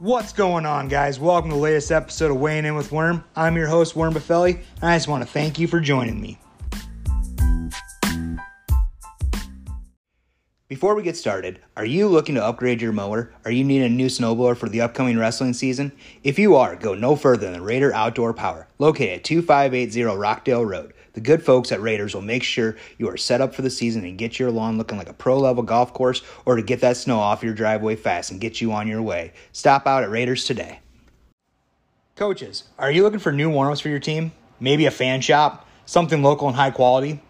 What's going on, guys? Welcome to the latest episode of Weighing In with Worm. I'm your host, Worm Buffelli, and I just want to thank you for joining me. Before we get started, are you looking to upgrade your mower? Are you needing a new snowblower for the upcoming wrestling season? If you are, go no further than Raider Outdoor Power, located at 2580 Rockdale Road. The good folks at Raiders will make sure you are set up for the season and get your lawn looking like a pro level golf course or to get that snow off your driveway fast and get you on your way. Stop out at Raiders today. Coaches, are you looking for new warm-ups for your team? Maybe a fan shop? Something local and high quality?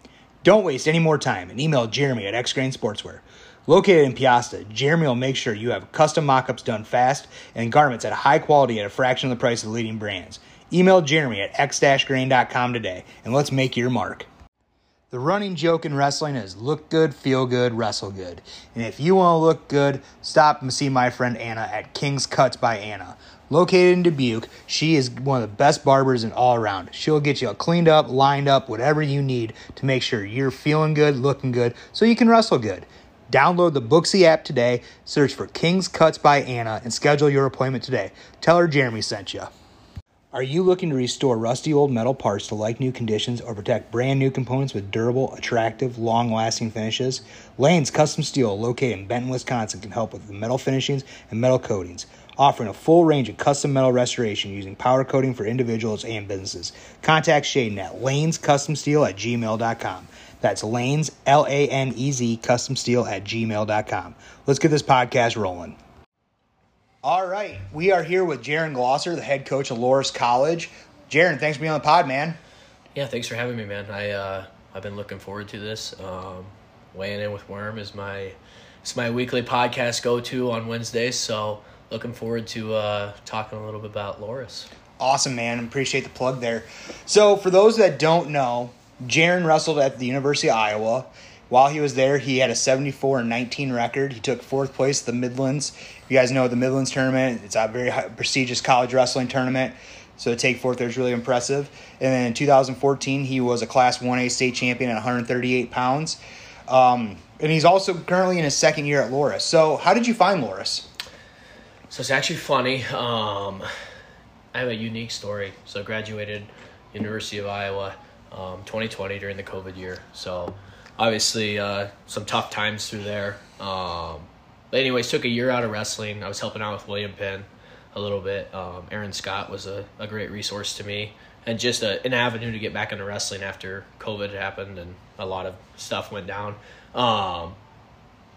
Don't waste any more time and email Jeremy at X Grain Sportswear. Located in Peosta, Jeremy will make sure you have custom mock-ups done fast and garments at high quality at a fraction of the price of the leading brands. Email Jeremy at x-grain.com today and let's make your mark. The running joke in wrestling is look good, feel good, wrestle good. And if you want to look good, stop and see my friend Anna at King's Cuts by Anna. Located in Dubuque, she is one of the best barbers in all around. She'll get you cleaned up, lined up, whatever you need to make sure you're feeling good, looking good, so you can wrestle good. Download the Booksy app today, search for King's Cuts by Anna, and schedule your appointment today. Tell her Jeremy sent you. Are you looking to restore rusty old metal parts to like new conditions or protect brand new components with durable, attractive, long lasting finishes? Lane's Custom Steel, located in Benton, Wisconsin, can help with the metal finishings and metal coatings, offering a full range of custom metal restoration using powder coating for individuals and businesses. Contact Shaden at lanescustomsteel at gmail.com. That's Lanes, L A N E Z, custom steel at gmail.com. Let's get this podcast rolling. All right, we are here with Jeren Glosser, the head coach of Loras College. Jeren, thanks for being on the pod, man. Yeah, thanks for having me, man. I uh, I've been looking forward to this. Um, weighing in with Worm is my it's my weekly podcast go to on Wednesdays. So looking forward to uh, talking a little bit about Loras. Awesome, man. Appreciate the plug there. So, for those that don't know, Jeren wrestled at the University of Iowa. While he was there, he had a 74 and 19 record. He took fourth place at the Midlands. You guys know the Midlands tournament. It's a very prestigious college wrestling tournament. So to take fourth there is really impressive. And then in 2014, he was a Class 1A state champion at 138 pounds. Um, and he's also currently in his second year at Loras. So how did you find Loras? So it's actually funny. Um, I have a unique story. So I graduated University of Iowa um, 2020 during the COVID year. So obviously uh, some tough times through there. Um, but anyways, took a year out of wrestling. I was helping out with William Penn a little bit. Um, Aaron Scott was a, a great resource to me and just a, an avenue to get back into wrestling after COVID happened and a lot of stuff went down. Um,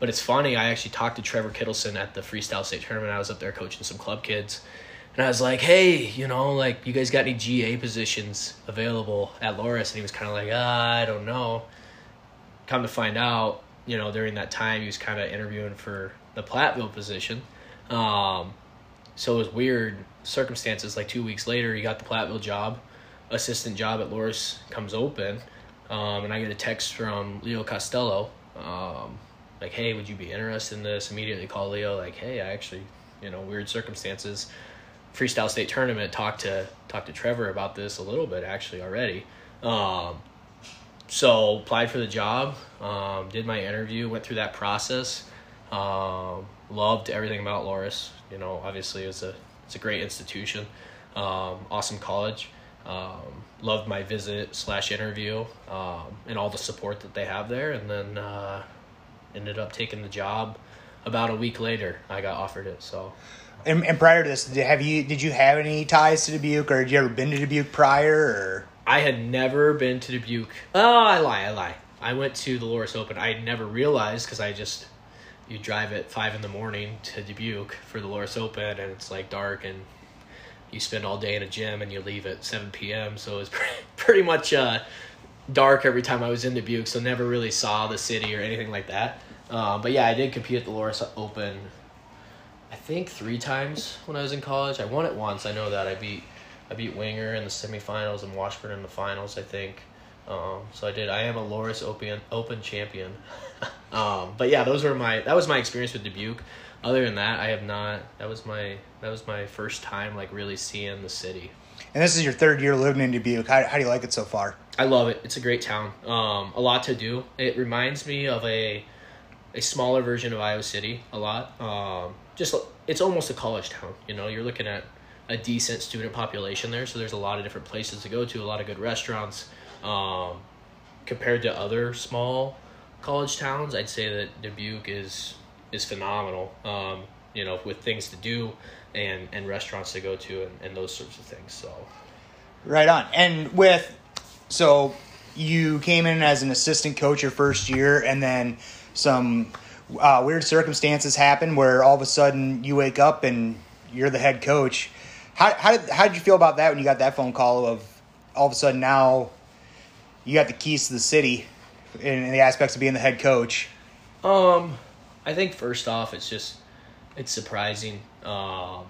but it's funny, I actually talked to Trevor Kittleson at the Freestyle State Tournament. I was up there coaching some club kids. And I was like, hey, you know, like, you guys got any GA positions available at Loras? And he was kind of like, ah, I don't know come to find out, you know, during that time he was kind of interviewing for the Platteville position. Um, so it was weird circumstances. Like two weeks later, he got the Platteville job, assistant job at Loras comes open, um, and I get a text from Leo Costello, um, like, "Hey, would you be interested in this?" Immediately call Leo, like, "Hey, I actually, you know, weird circumstances." Freestyle state tournament talked to talked to Trevor about this a little bit actually already. Um, so applied for the job, um, did my interview, went through that process. Um, loved everything about Loras. You know, obviously it's a it's a great institution, um, awesome college. Um, loved my visit slash interview um, and all the support that they have there, and then uh, ended up taking the job. About a week later, I got offered it. So. And, and prior to this, did, have you did you have any ties to Dubuque, or had you ever been to Dubuque prior? Or I had never been to Dubuque. Oh, I lie, I lie. I went to the Loras Open. I never realized because I just you drive at five in the morning to Dubuque for the Loras Open, and it's like dark, and you spend all day in a gym, and you leave at seven p.m. So it was pretty, pretty much uh, dark every time I was in Dubuque. So never really saw the city or anything like that. Um, but yeah, I did compete at the Loras Open. I think three times when I was in college. I won it once. I know that I beat I beat Winger in the semifinals and Washburn in the finals, I think. Um, so I did. I am a Loras Open Open champion. um, but yeah, those were my that was my experience with Dubuque. Other than that, I have not. That was my that was my first time like really seeing the city. And this is your third year living in Dubuque. How, how do you like it so far? I love it. It's a great town. Um, a lot to do. It reminds me of a a smaller version of Iowa City a lot. Um, just it's almost a college town. You know, you're looking at a decent student population there, so there's a lot of different places to go to, a lot of good restaurants. Um, compared to other small college towns, I'd say that Dubuque is is phenomenal. Um, you know, with things to do and and restaurants to go to and, and those sorts of things. So, right on. And with so you came in as an assistant coach your first year, and then some uh, weird circumstances happen where all of a sudden you wake up and you're the head coach. How how did how did you feel about that when you got that phone call of all of a sudden now you got the keys to the city in, in the aspects of being the head coach? Um, I think first off, it's just it's surprising. Um,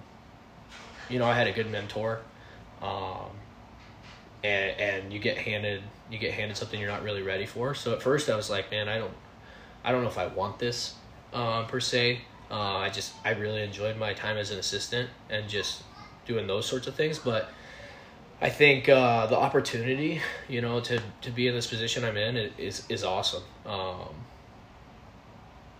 you know, I had a good mentor, um, and and you get handed you get handed something you're not really ready for. So at first, I was like, man, I don't, I don't know if I want this, uh, per se. Uh, I just I really enjoyed my time as an assistant and just doing those sorts of things, but. I think uh, the opportunity, you know, to, to be in this position I'm in is is awesome. Um,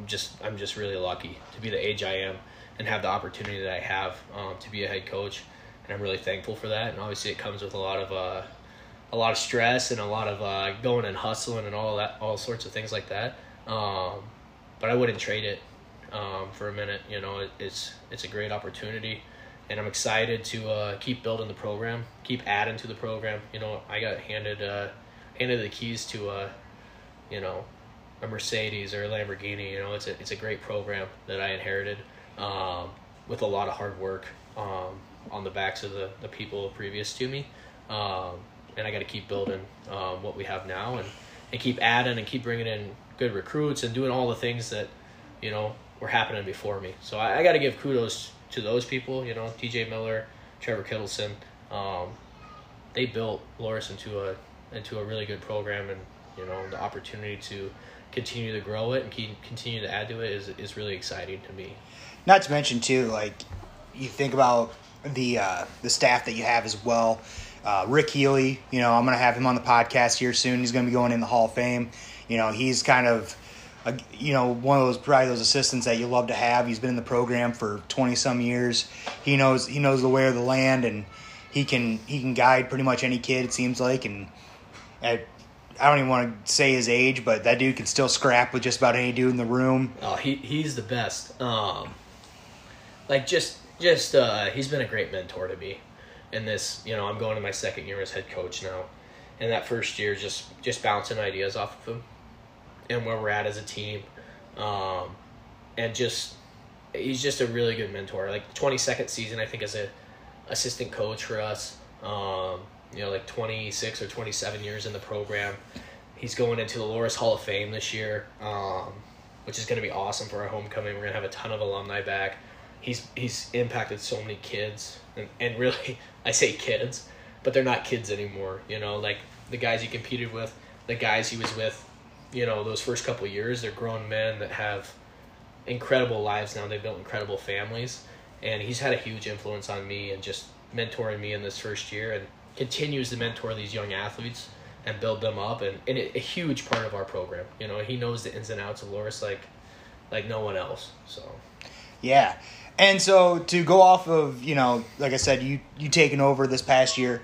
just I'm just really lucky to be the age I am and have the opportunity that I have um, to be a head coach, and I'm really thankful for that. And obviously, it comes with a lot of uh, a lot of stress and a lot of uh, going and hustling and all that, all sorts of things like that. Um, but I wouldn't trade it um, for a minute. You know, it, it's it's a great opportunity, and I'm excited to uh, keep building the program, keep adding to the program. You know, I got handed uh, handed the keys to a, uh, you know, a Mercedes or a Lamborghini. You know, it's a it's a great program that I inherited um, with a lot of hard work um, on the backs of the, the people previous to me. Um, and I got to keep building um, what we have now and, and keep adding and keep bringing in good recruits and doing all the things that, you know, were happening before me. So I, I got to give kudos to those people, you know, TJ Miller, Trevor Kittleson. Um, they built Loras into a into a really good program and you know the opportunity to continue to grow it and keep, continue to add to it is is really exciting to me. Not to mention too, like you think about the uh, the staff that you have as well. Uh, Rick Healy, you know, I'm going to have him on the podcast here soon. He's going to be going in the Hall of Fame. You know, he's kind of, a, you know, one of those probably those assistants that you love to have. He's been in the program for 20 some years. He knows he knows the way of the land, and he can he can guide pretty much any kid. It seems like, and at I don't even want to say his age, but that dude can still scrap with just about any dude in the room. Oh, he he's the best. Um, like just just uh, he's been a great mentor to me. In this, you know, I'm going to my second year as head coach now, and that first year just just bouncing ideas off of him, and where we're at as a team, um, and just he's just a really good mentor. Like 22nd season, I think as a assistant coach for us. Um, you know, like 26 or 27 years in the program. He's going into the Loras Hall of Fame this year, um, which is going to be awesome for our homecoming. We're going to have a ton of alumni back. He's he's impacted so many kids, and, and really, I say kids, but they're not kids anymore. You know, like the guys he competed with, the guys he was with, you know, those first couple years, they're grown men that have incredible lives now. They've built incredible families, and he's had a huge influence on me and just mentoring me in this first year. And continues to mentor these young athletes and build them up and, and a, huge part of our program you know he knows the ins and outs of loras like like no one else so yeah and so to go off of you know like i said you you taking over this past year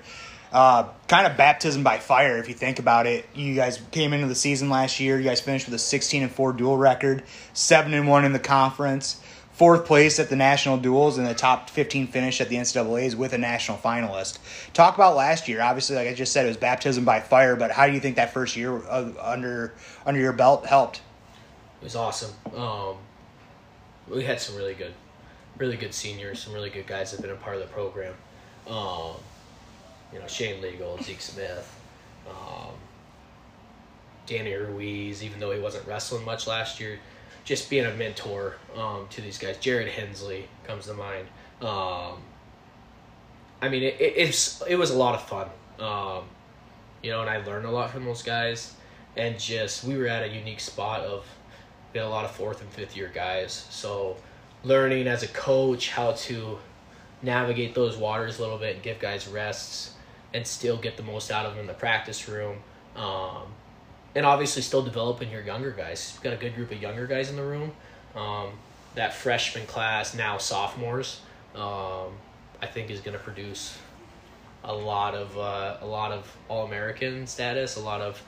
uh, kind of baptism by fire if you think about it you guys came into the season last year you guys finished with a 16 and 4 dual record 7 and 1 in the conference fourth place at the national duels and the top 15 finish at the NCAA's with a national finalist. Talk about last year. Obviously, like I just said, it was baptism by fire. But how do you think that first year uh, under under your belt helped? It was awesome. Um, we had some really good, really good seniors, some really good guys that have been a part of the program. Um, you know, Shane Liegel, Zeke Smith, um, Danny Ruiz, even though he wasn't wrestling much last year, just being a mentor um, to these guys. Jared Hensley comes to mind. Um, I mean, it, it, it's it was a lot of fun, um, you know, and I learned a lot from those guys. And just we were at a unique spot of we had a lot of fourth and fifth year guys, so learning as a coach how to navigate those waters a little bit and give guys rests and still get the most out of them in the practice room. Um, and obviously still developing your younger guys. You've got a good group of younger guys in the room. Um, that freshman class, now sophomores, um, I think is going to produce a lot of uh, a lot of All American status, a lot of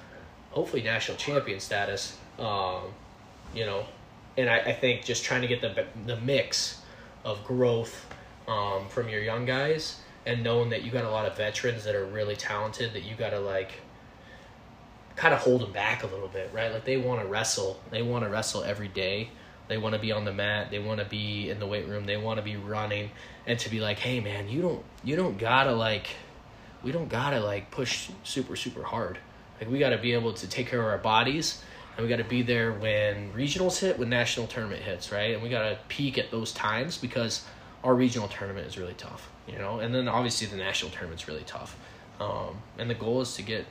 hopefully national champion status. Um, you know, and I, I think just trying to get the the mix of growth um, from your young guys and knowing that you got a lot of veterans that are really talented that you got to like kind of hold them back a little bit, right? Like they want to wrestle, they want to wrestle every day. They want to be on the mat. They want to be in the weight room. They want to be running, and to be like, hey man, you don't you don't gotta like, we don't gotta like push super super hard. Like we got to be able to take care of our bodies, and we got to be there when regionals hit, when national tournament hits, right? And we got to peak at those times because our regional tournament is really tough, you know. And then obviously the national tournament's really tough, um, and the goal is to get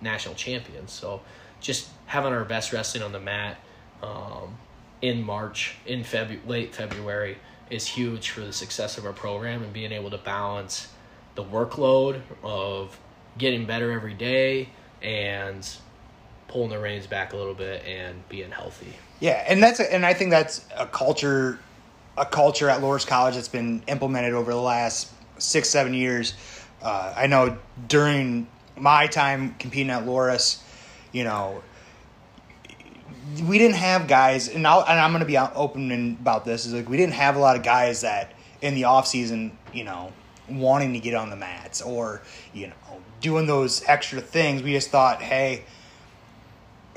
national champions. So just having our best wrestling on the mat. Um, in March, in February, late February, is huge for the success of our program and being able to balance the workload of getting better every day and pulling the reins back a little bit and being healthy. Yeah, and that's a, and I think that's a culture, a culture at Loras College that's been implemented over the last six seven years. Uh, I know during my time competing at Loras, you know, we didn't have guys, and, i and I'm going to be open about this. Is like we didn't have a lot of guys that in the off season, you know, wanting to get on the mats or you know doing those extra things. We just thought, hey,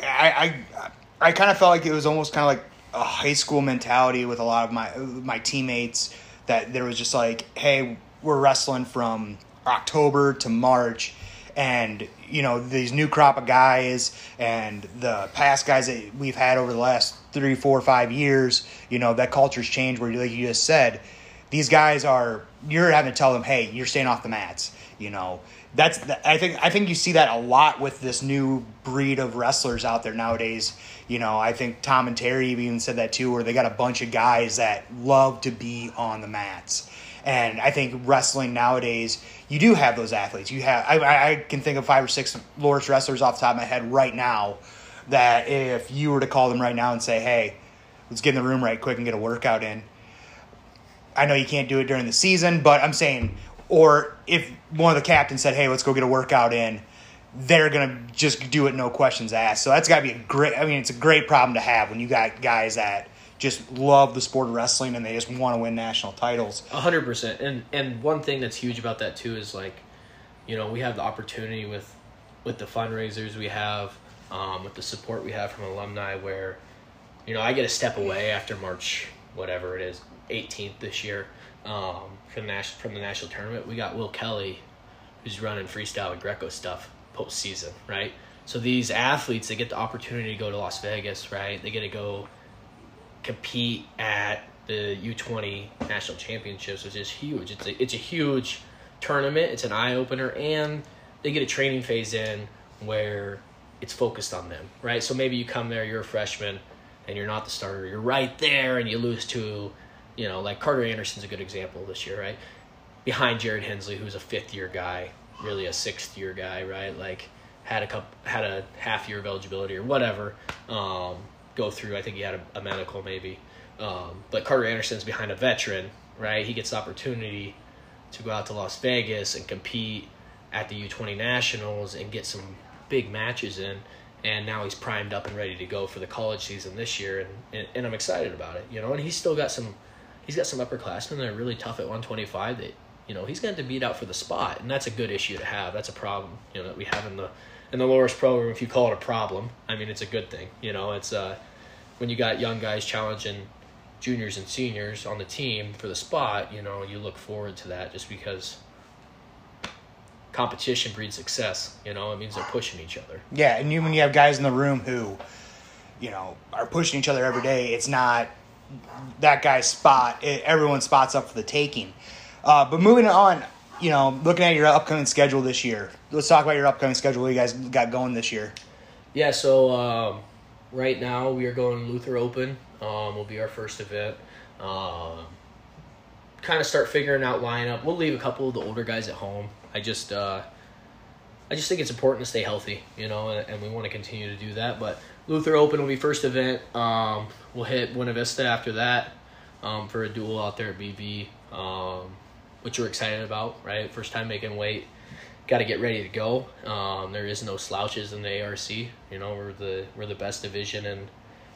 I I, I kind of felt like it was almost kind of like a high school mentality with a lot of my my teammates that there was just like, hey, we're wrestling from October to March and you know these new crop of guys and the past guys that we've had over the last three, four, five years. You know that culture's changed. Where, like you just said, these guys are you're having to tell them, hey, you're staying off the mats. You know that's the, I think I think you see that a lot with this new breed of wrestlers out there nowadays. You know, I think Tom and Terry even said that too, where they got a bunch of guys that love to be on the mats. And I think wrestling nowadays, you do have those athletes. You have I, I can think of five or six Loras wrestlers off the top of my head right now that if you were to call them right now and say, "Hey, let's get in the room right quick and get a workout in," I know you can't do it during the season, but I'm saying, or if one of the captains said, "Hey, let's go get a workout in," they're gonna just do it, no questions asked. So that's got to be a great. I mean, it's a great problem to have when you got guys that just love the sport of wrestling and they just want to win national titles. Hundred percent. And and one thing that's huge about that too is like, you know, we have the opportunity with with the fundraisers we have, um, with the support we have from alumni where, you know, I get a step away after March, whatever it is, 18th this year, um, from the national from the national tournament. We got Wil Kelly, who's running freestyle and Greco stuff postseason, right? So these athletes, they get the opportunity to go to Las Vegas, right? They get to go compete at the U20 national championships, which is huge. It's a, it's a huge tournament. It's an eye opener, and they get a training phase in where it's focused on them, right? So maybe you come there, you're a freshman, and you're not the starter. You're right there, and you lose to, you know, like Carter Anderson's a good example this year, right? Behind Jared Hensley, who's a fifth year guy, really a sixth year guy, right? Like had a couple, had a half year of eligibility or whatever. Um, go through. I think he had a, a medical maybe. Um, but Carter Anderson's behind a veteran, right? He gets the opportunity to go out to Las Vegas and compete at the U20 Nationals and get some big matches in. And now he's primed up and ready to go for the college season this year, and, and, and I'm excited about it. You know, and he's still got some, he's got some upperclassmen that are really tough at 125. That you know he's going to beat out for the spot, and that's a good issue to have. That's a problem, you know, that we have in the in the Loras program, if you call it a problem, I mean it's a good thing. You know, it's uh, when you got young guys challenging juniors and seniors on the team for the spot. You know, you look forward to that just because competition breeds success. You know, it means they're pushing each other. Yeah, and you when you have guys in the room who, you know, are pushing each other every day, it's not that guy's spot. It, spots up for the taking. Uh, but moving on, you know, looking at your upcoming schedule this year, let's talk about your upcoming schedule. What you guys got going this year? Yeah, so um, right now we are going Luther Open. Um, will be our first event. Um, kind of start figuring out lineup. We'll leave a couple of the older guys at home. I just uh, I just think it's important to stay healthy, you know, and, and we want to continue to do that. But Luther Open will be first event. Um, we'll hit Buena Vista after that um, for a duel out there at BB. um, which you're excited about, right? First time making weight. Got to get ready to go. Um, there is no slouches in the ARC. You know, we're the we're the best division in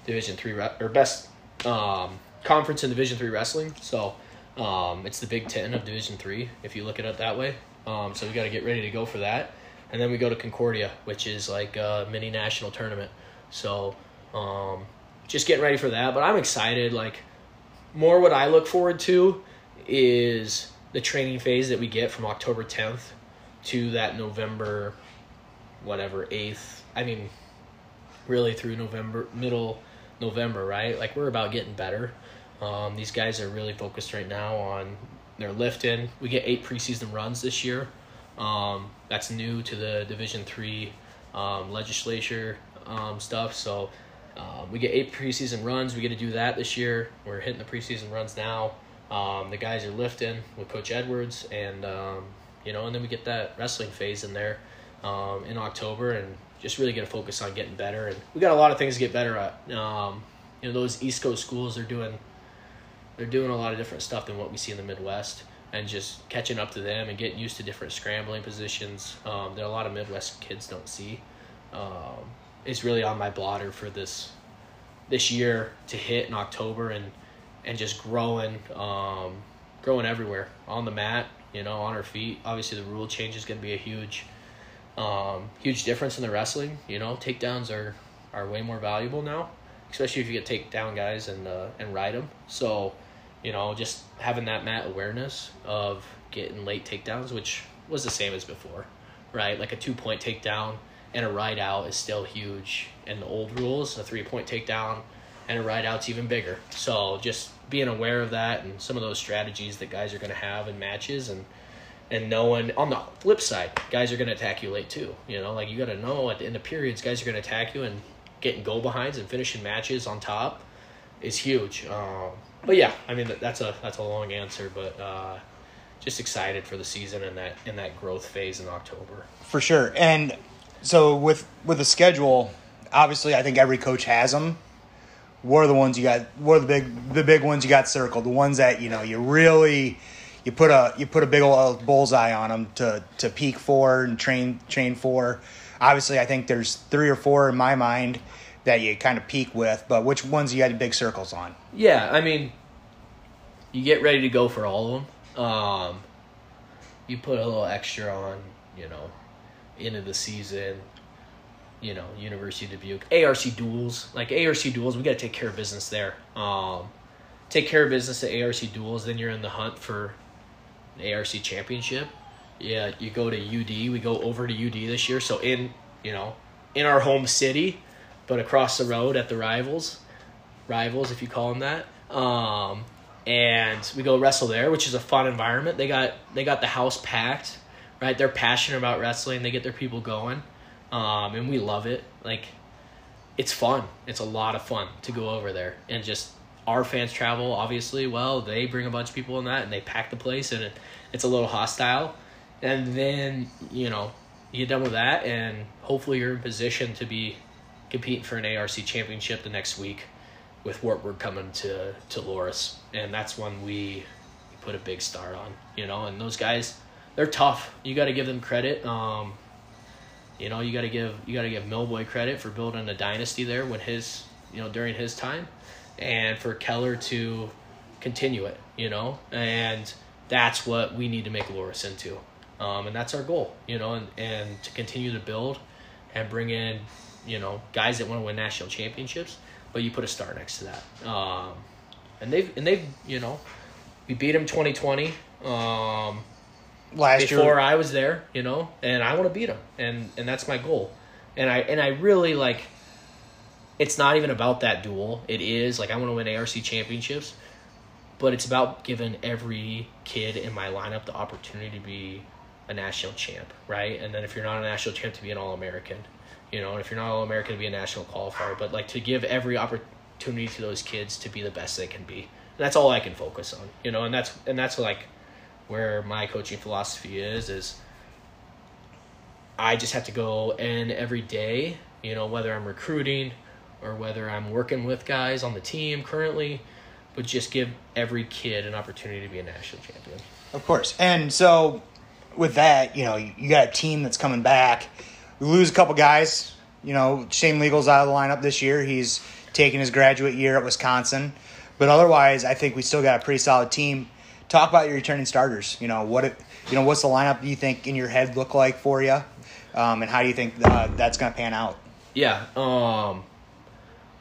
Division three or best um, conference in Division three wrestling. So um, it's the Big Ten of Division three if you look at it that way. Um, so we got to get ready to go for that, and then we go to Concordia, which is like a mini national tournament. So um, just getting ready for that. But I'm excited. Like more, what I look forward to is the training phase that we get from October 10th to that November, whatever eighth. I mean, really through November, middle November, right? Like we're about getting better. Um, these guys are really focused right now on their lifting. We get eight preseason runs this year. Um, that's new to the Division Three um, legislature um, stuff. So uh, we get eight preseason runs. We get to do that this year. We're hitting the preseason runs now. Um, the guys are lifting with Coach Edwards, and um, you know, and then we get that wrestling phase in there um, in October, and just really get to focus on getting better. And we got a lot of things to get better at. Um, you know, those East Coast schools are doing they're doing a lot of different stuff than what we see in the Midwest, and just catching up to them and getting used to different scrambling positions um, that a lot of Midwest kids don't see. Um, is really on my blotter for this this year to hit in October and and just growing um, growing everywhere on the mat, you know, on our feet. Obviously, the rule change is going to be a huge um, huge difference in the wrestling. You know, takedowns are are way more valuable now, especially if you get take down guys and uh, and ride them. So, you know, just having that mat awareness of getting late takedowns, which was the same as before, right? Like a two point takedown and a ride out is still huge. In the old rules, a three point takedown and a ride out's even bigger. So just being aware of that and some of those strategies that guys are going to have in matches and and knowing on the flip side, guys are going to attack you late too. You know, like you got to know at the end of periods, guys are going to attack you and getting go behinds and finishing matches on top is huge. Um, but yeah, I mean that's a that's a long answer, but uh, just excited for the season and that in that growth phase in October. For sure, and so with with the schedule, obviously, I think every coach has them. Are the ones you got? Are the big the big ones you got circled? The ones that you know you really you put a you put a big old bullseye on them to to peak for and train train for. Obviously, I think there's three or four in my mind that you kind of peak with, but which ones you had big circles on? Yeah, I mean, you get ready to go for all of them. Um, you put a little extra on, you know, into the season, you know, University of Dubuque, ARC duels, like ARC duels, we got to take care of business there. Um, take care of business at ARC duels, then you're in the hunt for an ARC championship. Yeah, you go to UD. We go over to UD this year, so in you know, in our home city, but across the road at the rivals, rivals if you call them that. Um, and we go wrestle there, which is a fun environment. They got they got the house packed right? They're passionate about wrestling. They get their people going, um, and we love it. Like, it's fun. It's a lot of fun to go over there and just our fans travel. Obviously, well, they bring a bunch of people in that, and they pack the place, and it, it's a little hostile. And then you know you get done with that, and hopefully you're in position to be competing for an ARC championship the next week with Wartburg coming to to Loras and that's when we put a big start on. You know, and those guys they're tough. You got to give them credit. Um, you know, you got to give you got to give Millboy credit for building a dynasty there when his you know during his time, and for Keller to continue it. You know, and that's what we need to make Loras into, um, and that's our goal. You know, and and to continue to build and bring in you know guys that want to win national championships, but you put a star next to that. Um, and they've and they've you know we beat them twenty twenty. Um, last before year. I was there, you know, and I want to beat them, and and that's my goal, and I and I really like. It's not even about that duel. It is like I want to win ARC championships, but it's about giving every kid in my lineup the opportunity to be a national champ, right? And then if you're not a national champ, to be an All American, you know, and if you're not All American, to be a national qualifier. But like to give every opportunity to those kids to be the best they can be. And that's all I can focus on, you know, and that's and that's like where my coaching philosophy is is I just have to go in every day, you know, whether I'm recruiting or whether I'm working with guys on the team currently, but just give every kid an opportunity to be a national champion. Of course. And so with that, you know, you got a team that's coming back. We lose a couple guys. You know, Shane Liegel's out of the lineup this year. He's taking his graduate year at Wisconsin. But otherwise, I think we still got a pretty solid team. Talk about your returning starters. You know, what it, you know, what's the lineup you think in your head look like for you? Um, and how do you think uh, that's going to pan out? Yeah, um,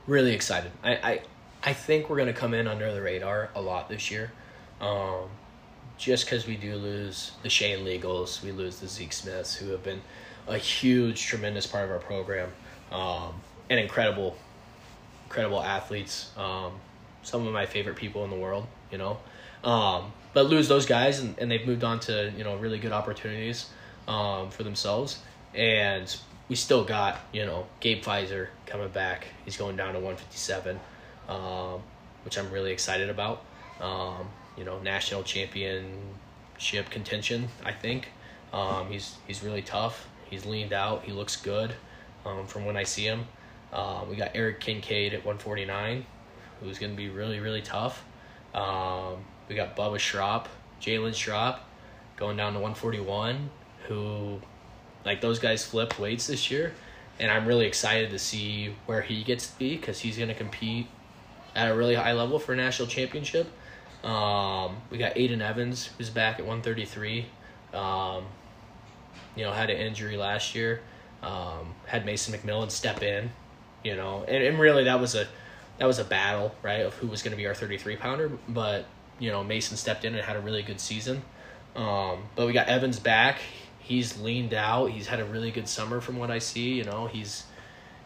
really excited. I, I, I think we're going to come in under the radar a lot this year. Um, just because we do lose the Shane Liegels, we lose the Zeke Smiths, who have been a huge, tremendous part of our program, um, and incredible, incredible athletes. Um, some of my favorite people in the world, you know. Um, but lose those guys, and, and they've moved on to you know really good opportunities um, for themselves and we still got you know Gabe Pfizer coming back. He's going down to 157, um, which I'm really excited about. Um, you know, national championship contention. I think um, he's he's really tough. He's leaned out. He looks good um, from when I see him. Uh, we got Eric Kincaid at 149, who's going to be really really tough. We got Bubba Schropp, Jalen Schropp, going down to 141, who like those guys flipped weights this year, and I'm really excited to see where he gets to be because he's going to compete at a really high level for a national championship. Um, we got Aiden Evans who's back at 133. Um, you know, had an injury last year. Um, had Mason McMillan step in. You know, and, and really that was a that was a battle right of who was going to be our 33 pounder, but you know Mason stepped in and had a really good season. Um, but we got Evans back he's leaned out. He's had a really good summer from what I see. You know, he's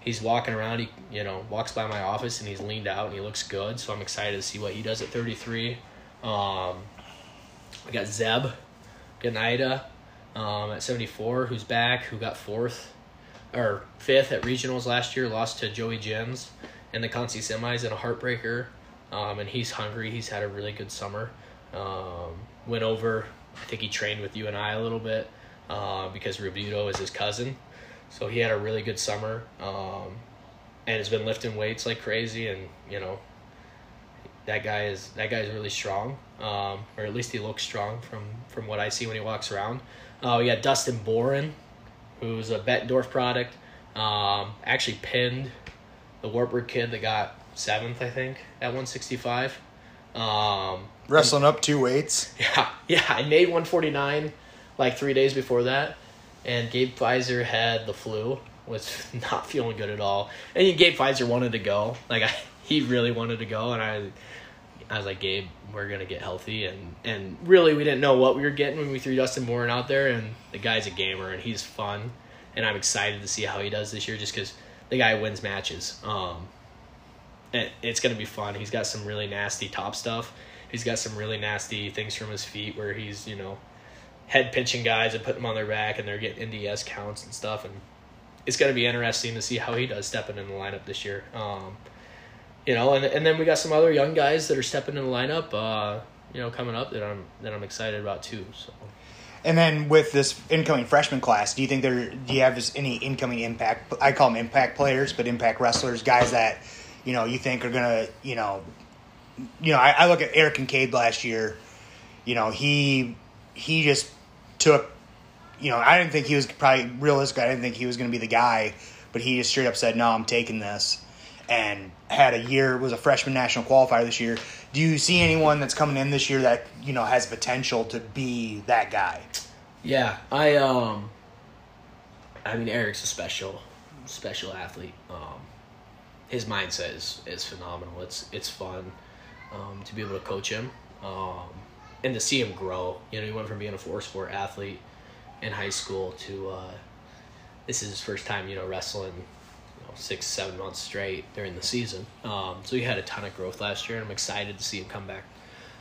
he's walking around. He you know walks by my office and he's leaned out and he looks good. So I'm excited to see what he does at 33. Um, we got Zeb Ganida um, at 74, who's back, who got fourth or fifth at regionals last year. Lost to Joey Jens in the Conci semis in a heartbreaker. Um, and he's hungry. He's had a really good summer. Um, went over. I think he trained with you and I a little bit uh, because Rebuto is his cousin. So he had a really good summer um, and has been lifting weights like crazy. And, you know, that guy is that guy is really strong, um, or at least he looks strong from, from what I see when he walks around. Uh, we got Dustin Boren, who's a Bettendorf product. Um, actually pinned the Wartburg kid that got seventh, I think, at 165. Um, Wrestling up two weights. Yeah, yeah. I made 149 like three days before that, and Gabe Pfizer had the flu, was not feeling good at all. And Gabe Pfizer wanted to go, like I, he really wanted to go, and I, I was like, Gabe, we're gonna get healthy, and and really we didn't know what we were getting when we threw Dustin Boren out there, and the guy's a gamer and he's fun, and I'm excited to see how he does this year, just because the guy wins matches. Um, it, it's gonna be fun. He's got some really nasty top stuff. He's got some really nasty things from his feet where he's you know head pinching guys and putting them on their back, and they're getting NDS counts and stuff. And it's going to be interesting to see how he does stepping in the lineup this year. Um, you know, and and then we got some other young guys that are stepping in the lineup. Uh, you know, coming up that I'm that I'm excited about too. So. And then with this incoming freshman class, do you think there do you have any incoming impact? I call them impact players, but impact wrestlers, guys that you know you think are gonna you know, you know I, I look at Eric Kincaid last year. You know he he just took, you know, I didn't think he was probably realistic. I didn't think he was going to be the guy, but he just straight up said, "No, I'm taking this," and had a year was a freshman national qualifier this year. Do you see anyone that's coming in this year that you know has potential to be that guy? Yeah, I um, I mean Eric's a special, special athlete. Um, his mindset is is phenomenal. It's it's fun, um, to be able to coach him. Um, and to see him grow. You know, he went from being a four sport athlete in high school to uh, this is his first time, you know, wrestling you know, six, seven months straight during the season. Um, so he had a ton of growth last year, and I'm excited to see him come back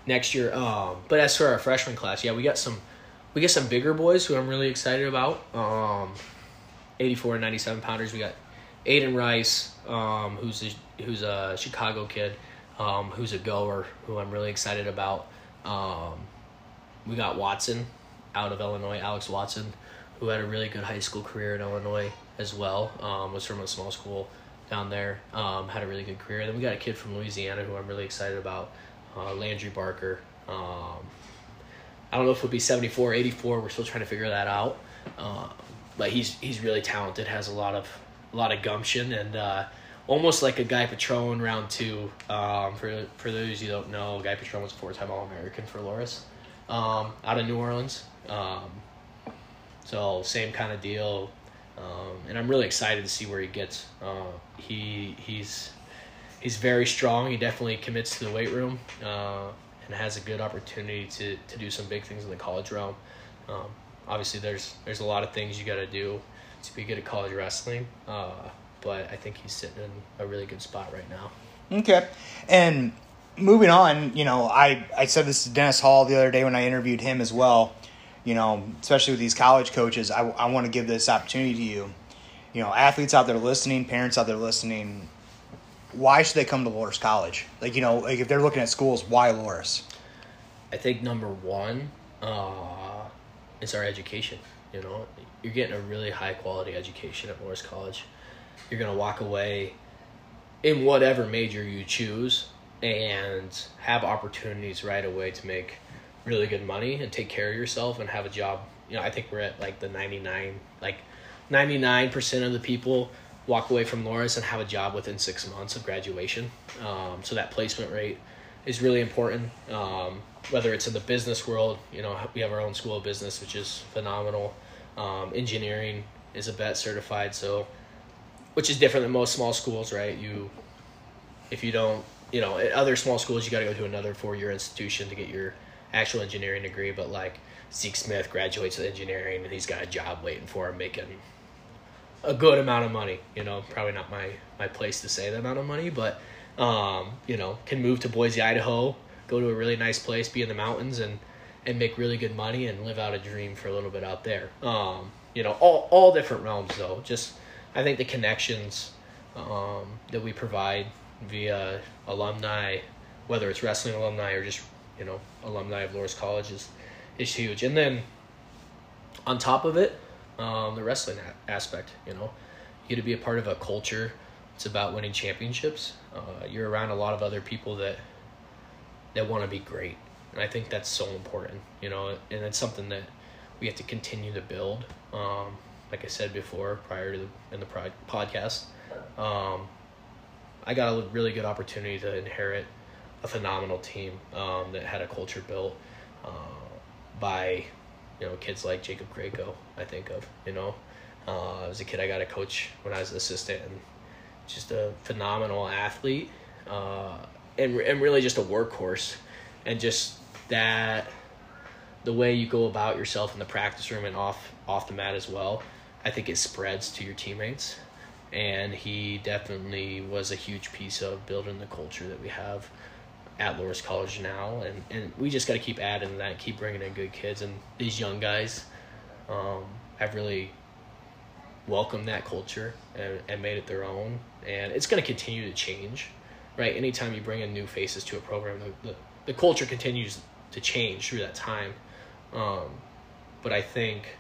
next year. Um, but as for our freshman class, yeah, we got some we got some bigger boys who I'm really excited about. Um, 84 and 97 pounders. We got Aiden Rice, um, who's a, who's a Chicago kid, um, who's a goer, who I'm really excited about. Um, we got Watson out of Illinois, Alex Watson, who had a really good high school career in Illinois as well. Um, was from a small school down there. Um, had a really good career. then we got a kid from Louisiana who I'm really excited about, uh, Landry Barker. Um, I don't know if it'll be 74, 84. We're still trying to figure that out. Uh, but he's he's really talented. Has a lot of a lot of gumption and uh, almost like a Guy Patron round two. Um, for for those you don't know, Guy Patron was a four time All American for Loras, um, out of New Orleans. Um, so same kind of deal, um, and I'm really excited to see where he gets. Uh, he he's he's very strong. He definitely commits to the weight room uh, and has a good opportunity to to do some big things in the college realm. Um, obviously, there's there's a lot of things you got to do to be good at college wrestling. Uh, but I think he's sitting in a really good spot right now. Okay, and moving on, you know, I I said this to Dennis Hall the other day when I interviewed him as well. You know, especially with these college coaches, I, I want to give this opportunity to you. You know, athletes out there listening, parents out there listening. Why should they come to Loras College? Like, you know, like if they're looking at schools, why Loras? I think number one, uh, is our education. You know, you're getting a really high quality education at Loras College. You're gonna walk away in whatever major you choose and have opportunities right away to make really good money and take care of yourself and have a job. You know, I think we're at like the 99 like 99% of the people walk away from Loras and have a job within 6 months of graduation. Um, so that placement rate is really important. Um, whether it's in the business world, you know, we have our own school of business, which is phenomenal. Um, engineering is ABET certified, so which is different than most small schools, right? You, if you don't, you know, at other small schools, you got to go to another four year institution to get your actual engineering degree. But like Zeke Smith graduates with engineering, and he's got a job waiting for him, making a good amount of money. You know, probably not my my place to say the amount of money, but um, you know, can move to Boise, Idaho, go to a really nice place, be in the mountains, and and make really good money and live out a dream for a little bit out there. Um, you know, all all different realms though. Just I think the connections um, that we provide via alumni, whether it's wrestling alumni or just you know alumni of Loras College is is huge. And then on top of it, um, the wrestling a- aspect. You know, you get to be a part of a culture. It's about winning championships. Uh, you're around a lot of other people that that want to be great, and I think that's so important. You know, and it's something that we have to continue to build. Um, like I said before, prior to the, in the podcast, um, I got a really good opportunity to inherit a phenomenal team um, that had a culture built uh, by you know kids like Jacob Greco. I think of you know uh, as a kid I got a coach when I was an assistant and just a phenomenal athlete uh, and and really just a workhorse and just that the way you go about yourself in the practice room and off off the mat as well I think it spreads to your teammates. And he definitely was a huge piece of building the culture that we have at Loras College now. And, and we just got to keep adding that, keep bringing in good kids. And these young guys um, have really welcomed that culture and, and made it their own. And it's going to continue to change, right? Anytime you bring in new faces to a program, the, the, the culture continues to change through that time. Um, but I think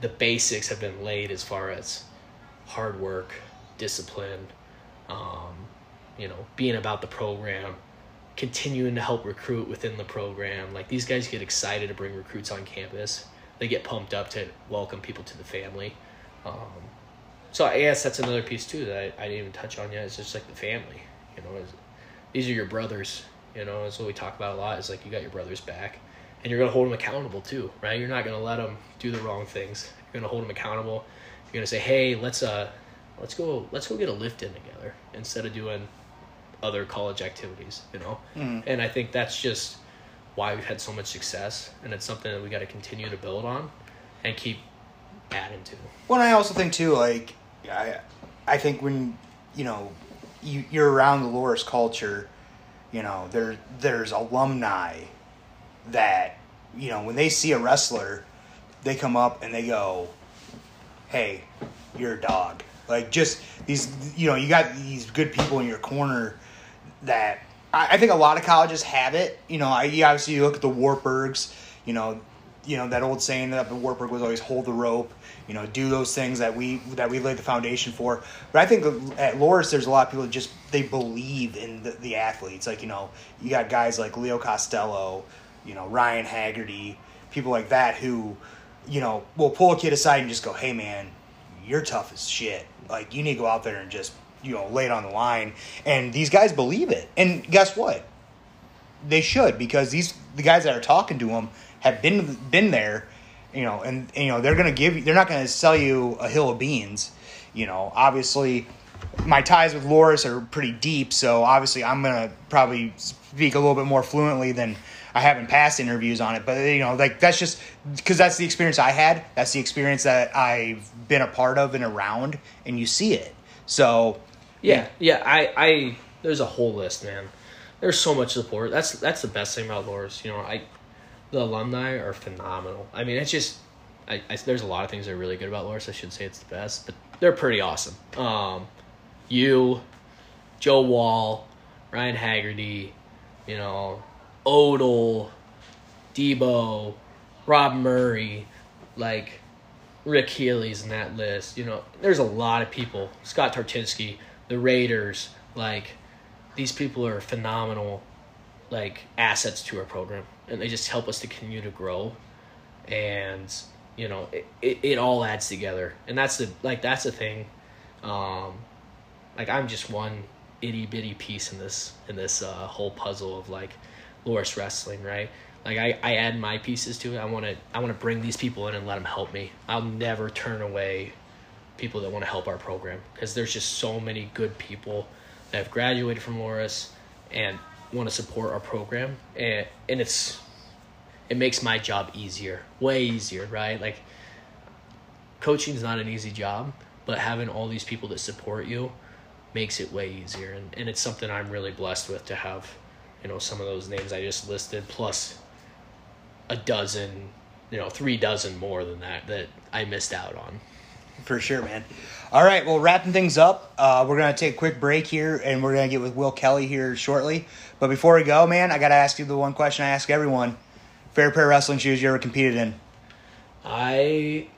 the basics have been laid as far as hard work, discipline, um, you know, being about the program, continuing to help recruit within the program. Like these guys get excited to bring recruits on campus. They get pumped up to welcome people to the family. Um, so I guess that's another piece too that I, I didn't even touch on yet. It's just like the family, you know, these are your brothers. You know, that's what we talk about a lot. Is like you got your brothers back and you're going to hold them accountable too, right? You're not going to let them do the wrong things. You're going to hold them accountable. You're going to say, "Hey, let's uh let's go let's go get a lift in together instead of doing other college activities, you know?" Mm. And I think that's just why we've had so much success and it's something that we got to continue to build on and keep adding to. Well, I also think too like I I think when you know you you're around the Loras culture, you know, there there's alumni that you know when they see a wrestler, they come up and they go, "Hey, you're a dog." Like just these, you know, you got these good people in your corner that I, I think a lot of colleges have it. You know, I, you obviously you look at the Wartburgs, you know, you know that old saying that Wartburg was always hold the rope. You know, do those things that we that we laid the foundation for. But I think at Loras, there's a lot of people that just they believe in the, the athletes. Like you know, you got guys like Leo Costello, you know Ryan Haggerty, people like that who, you know, will pull a kid aside and just go, "Hey man, you're tough as shit. Like you need to go out there and just you know lay it on the line." And these guys believe it. And guess what? They should because these the guys that are talking to them have been been there, you know, and, and you know they're gonna give you, they're not gonna sell you a hill of beans, you know. Obviously, my ties with Loras are pretty deep, so obviously I'm gonna probably speak a little bit more fluently than I have in past interviews on it. But you know, like that's just because that's the experience I had. That's the experience that I've been a part of and around, and you see it. So yeah, yeah, I, I there's a whole list, man. There's so much support. That's that's the best thing about Loras. You know, I the alumni are phenomenal. I mean, it's just I, I, there's a lot of things that are really good about Loras. I shouldn't say it's the best, but they're pretty awesome. Um, you, Joe Wall, Ryan Haggerty, you know, Odell, Debo, Rob Murray, like Rick Healy's in that list. You know, there's a lot of people. Scott Tartinsky, the Raiders, like these people are phenomenal like assets to our program and they just help us to continue to grow. And you know it, it, it all adds together. And that's the like that's the thing. Um like i'm just one itty bitty piece in this in this uh, whole puzzle of like loras wrestling right? Like I, I add my pieces to it. I want to i want to bring these people in and let them help me. I'll never turn away people that want to help our program because there's just so many good people that have graduated from loras and want to support our program. And and it's it makes my job easier way easier right like coaching is not an easy job but having all these people that support you makes it way easier and, and it's something i'm really blessed with to have you know some of those names i just listed plus a dozen you know three dozen more than that that i missed out on for sure, man. All right, well, wrapping things up, uh, we're gonna take a quick break here, and we're gonna get with Wil Kelly here shortly. But before we go, man, I gotta ask you the one question I ask everyone: favorite pair of wrestling shoes you ever competed in? I,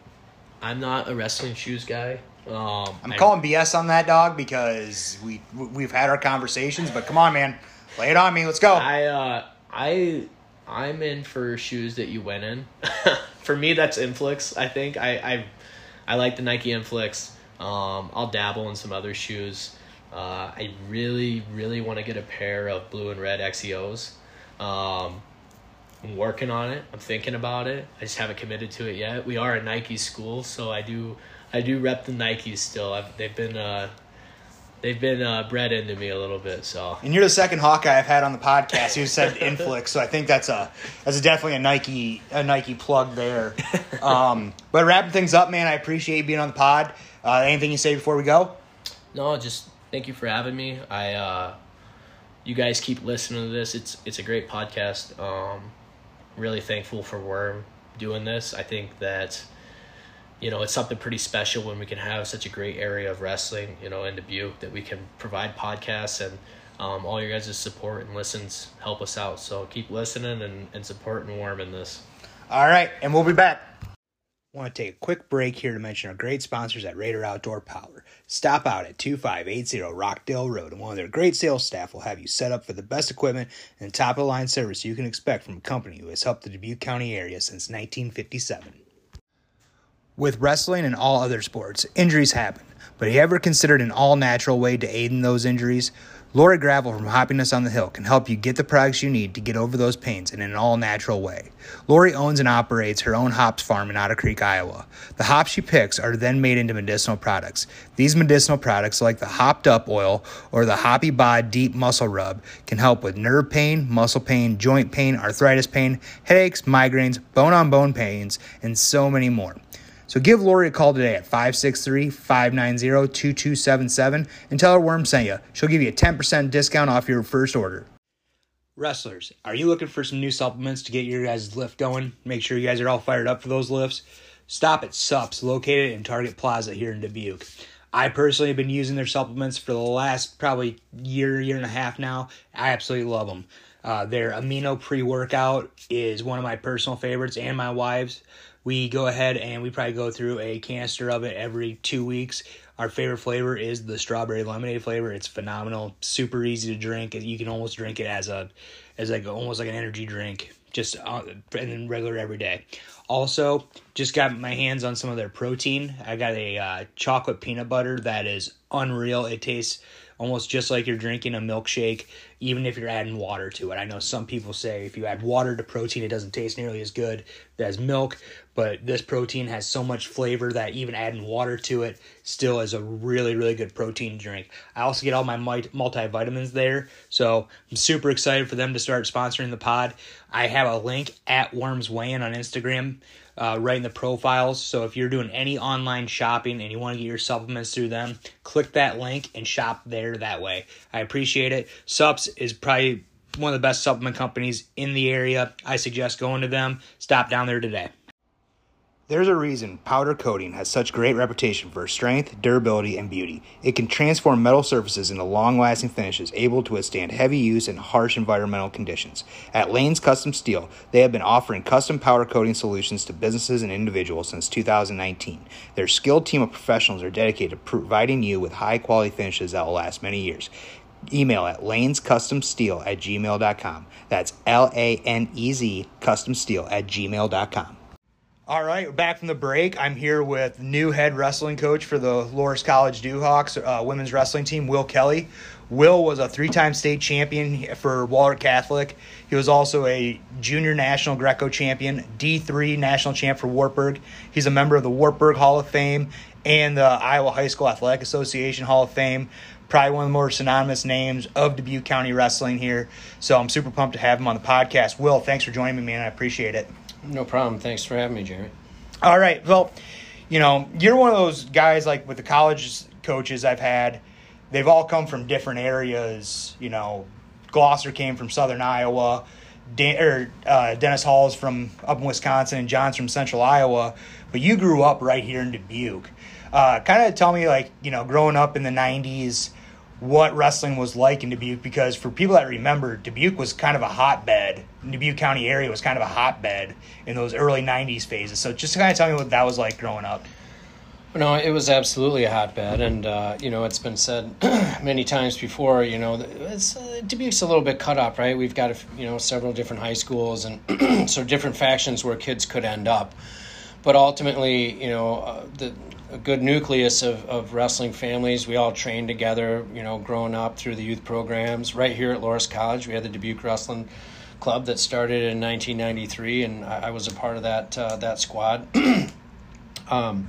I'm not a wrestling shoes guy. Um, I'm I, calling BS on that dog because we we've had our conversations, but come on, man, lay it on me. Let's go. I uh, I I'm in for shoes that you went in. for me, that's Inflicts. I think I I I like the Nike Inflicts. Um, I'll dabble in some other shoes. Uh, I really, really want to get a pair of blue and red XEOs. Um, I'm working on it. I'm thinking about it. I just haven't committed to it yet. We are a Nike school, so I do I do rep the Nikes still. I've, they've been uh, they've been uh, bred into me a little bit. So, and you're the second Hawkeye I've had on the podcast who said Inflicts, so I think that's a that's a definitely a Nike a Nike plug there. Um, but wrapping things up, man, I appreciate you being on the pod. Uh, anything you say before we go? No, just thank you for having me. I uh, you guys keep listening to this. It's it's a great podcast. Um, really thankful for Worm doing this. I think that you know, it's something pretty special when we can have such a great area of wrestling, you know, in Dubuque that we can provide podcasts and um, all your guys' support and listens help us out. So keep listening and, and supporting Worm in this. All right, and we'll be back. Want to take a quick break here to mention our great sponsors at Raider Outdoor Power. Stop out at 2580 Rockdale Road, and one of their great sales staff will have you set up for the best equipment and top of the line service you can expect from a company who has helped the Dubuque County area since 1957. With wrestling and all other sports, injuries happen, but have you ever considered an all natural way to aid in those injuries? Lori Gravel from Hoppiness on the Hill can help you get the products you need to get over those pains in an all natural way. Lori owns and operates her own hops farm in Otter Creek, Iowa. The hops she picks are then made into medicinal products. These medicinal products, like the Hopped Up Oil or the Hoppy Bod Deep Muscle Rub, can help with nerve pain, muscle pain, joint pain, arthritis pain, headaches, migraines, bone on bone pains, and so many more. So give Lori a call today at 563 590 2277 and tell her Worm sent you. She'll give you a 10% discount off your first order. Wrestlers, are you looking for some new supplements to get your guys' lift going? Make sure you guys are all fired up for those lifts. Stop at SUPS, located in Target Plaza here in Dubuque. I personally have been using their supplements for the last probably year, year and a half now. I absolutely love them. Uh, their amino pre workout is one of my personal favorites and my wife's. We go ahead and we probably go through a canister of it every two weeks. Our favorite flavor is the strawberry lemonade flavor. It's phenomenal, super easy to drink. You can almost drink it as a as like almost like an energy drink, just uh, and regular every day. Also, just got my hands on some of their protein. I got a uh, chocolate peanut butter that is unreal. It tastes almost just like you're drinking a milkshake, even if you're adding water to it. I know some people say if you add water to protein, it doesn't taste nearly as good as milk, but this protein has so much flavor that even adding water to it still is a really, really good protein drink. I also get all my multivitamins there, so I'm super excited for them to start sponsoring the pod. I have a link at Worms Weigh In on Instagram uh, right in the profiles. So if you're doing any online shopping and you want to get your supplements through them, click that link and shop there that way. I appreciate it. Sups is probably one of the best supplement companies in the area. I suggest going to them. Stop down there today. There's a reason powder coating has such great reputation for strength, durability, and beauty. It can transform metal surfaces into long-lasting finishes able to withstand heavy use and harsh environmental conditions. At Lane's Custom Steel, they have been offering custom powder coating solutions to businesses and individuals since 2019. Their skilled team of professionals are dedicated to providing you with high-quality finishes that will last many years email at lanescustomsteel at gmail.com. That's L A N E Z customsteel at gmail.com. All right, back from the break. I'm here with new head wrestling coach for the Loras College Duhawks uh, women's wrestling team, Wil Kelly. Wil was a three-time state champion for Wahlert Catholic. He was also a junior national Greco champion, D3 national champ for Wartburg. He's a member of the Wartburg Hall of Fame and the Iowa High School Athletic Association Hall of Fame. Probably one of the more synonymous names of Dubuque County wrestling here. So I'm super pumped to have him on the podcast. Wil, thanks for joining me, man. I appreciate it. No problem. Thanks for having me, Jeremy. All right. Well, you know, you're one of those guys like with the college coaches I've had. They've all come from different areas. You know, Glosser came from Southern Iowa. Dan, or uh, Dennis Hall's from up in Wisconsin, and John's from Central Iowa. But you grew up right here in Dubuque. Uh, kind of tell me, like, you know, growing up in the '90s, what wrestling was like in Dubuque because for people that remember, Dubuque was kind of a hotbed. Dubuque County area was kind of a hotbed in those early '90s phases. So just to kind of tell me what that was like growing up. No, it was absolutely a hotbed, and uh, you know it's been said many times before. You know, it's uh, Dubuque's a little bit cut up, right? We've got you know several different high schools and so different factions where kids could end up, but ultimately, you know, uh, the a good nucleus of, of wrestling families. We all trained together, you know, growing up through the youth programs. Right here at Loras College, we had the Dubuque Wrestling Club that started in 1993, and I, I was a part of that uh, that squad. um,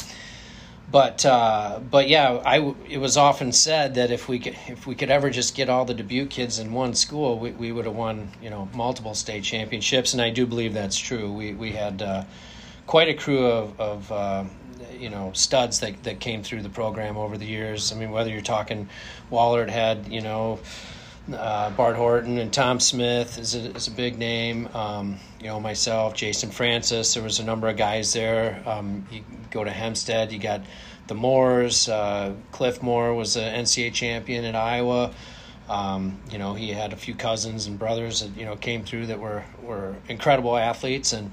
but uh, but yeah, I it was often said that if we could if we could ever just get all the Dubuque kids in one school, we, we would have won you know multiple state championships, and I do believe that's true. We we had uh, quite a crew of, of uh, you know studs that that came through the program over the years. I mean, whether you're talking Wahlert had you know uh, Bart Horton and Tom Smith is a, is a big name. Um, you know myself, Jason Francis. There was a number of guys there. Um, you go to Hempstead, you got the Moores. Uh, Cliff Moore was an NCAA champion at Iowa. Um, you know, he had a few cousins and brothers that you know came through that were were incredible athletes and.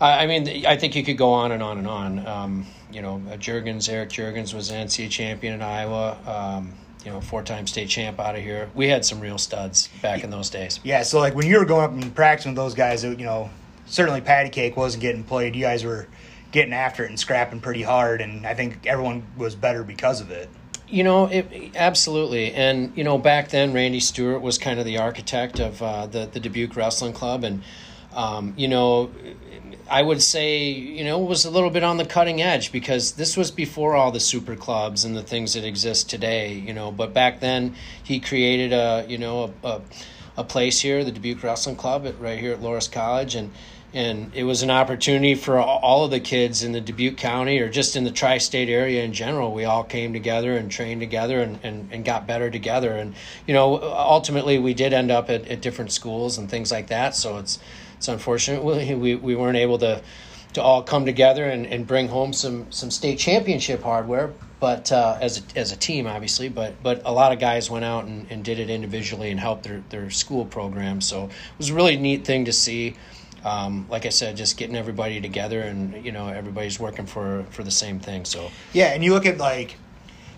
I mean, I think you could go on and on and on. Um, you know, uh, Jurgens, Eric Jurgens was an NCAA champion in Iowa. Um, you know, four-time state champ out of here. We had some real studs back in those days. Yeah, so like when you were going up and practicing with those guys, you know, certainly patty cake wasn't getting played. You guys were getting after it and scrapping pretty hard, and I think everyone was better because of it. You know, it, absolutely. And, you know, back then, Randy Stewart was kind of the architect of uh, the, the Dubuque Wrestling Club. And, um, you know, I would say, you know, was a little bit on the cutting edge because this was before all the super clubs and the things that exist today, you know. But back then, he created a, you know, a, a, a place here, the Dubuque Wrestling Club, at, right here at Loras College, and and it was an opportunity for all of the kids in the Dubuque County or just in the tri-state area in general. We all came together and trained together and, and, and got better together. And you know, ultimately, we did end up at, at different schools and things like that. So it's it's unfortunate we, we, we weren't able to to all come together and, and bring home some some state championship hardware. But uh, as a, as a team, obviously, but but a lot of guys went out and, and did it individually and helped their, their school program. So it was a really neat thing to see. Um, like I said, just getting everybody together and you know everybody's working for for the same thing. So Yeah, and you look at like,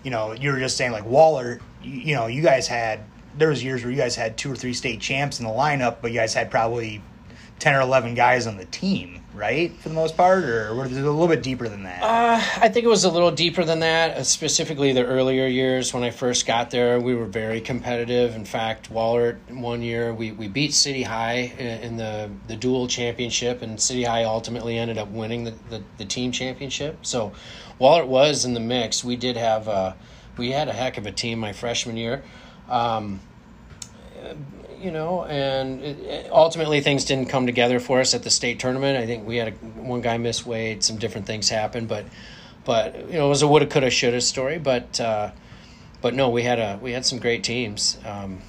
you know, you were just saying like Wahlert. You, you know, you guys had there was years where you guys had two or three state champs in the lineup, but you guys had probably ten or eleven guys on the team, right, for the most part, or was it a little bit deeper than that? Uh, I think it was a little deeper than that. uh, Specifically, the earlier years when I first got there, we were very competitive. In fact, Wahlert one year we, we beat City High in, in the the dual championship, and City High ultimately ended up winning the, the, the team championship. So, Wahlert was in the mix. We did have uh, we had a heck of a team my freshman year. Um, you know, and it, ultimately things didn't come together for us at the state tournament. I think we had a, one guy miss weight, some different things happened, but but you know it was a woulda, coulda, shoulda story. But uh, but no, we had a we had some great teams. Um,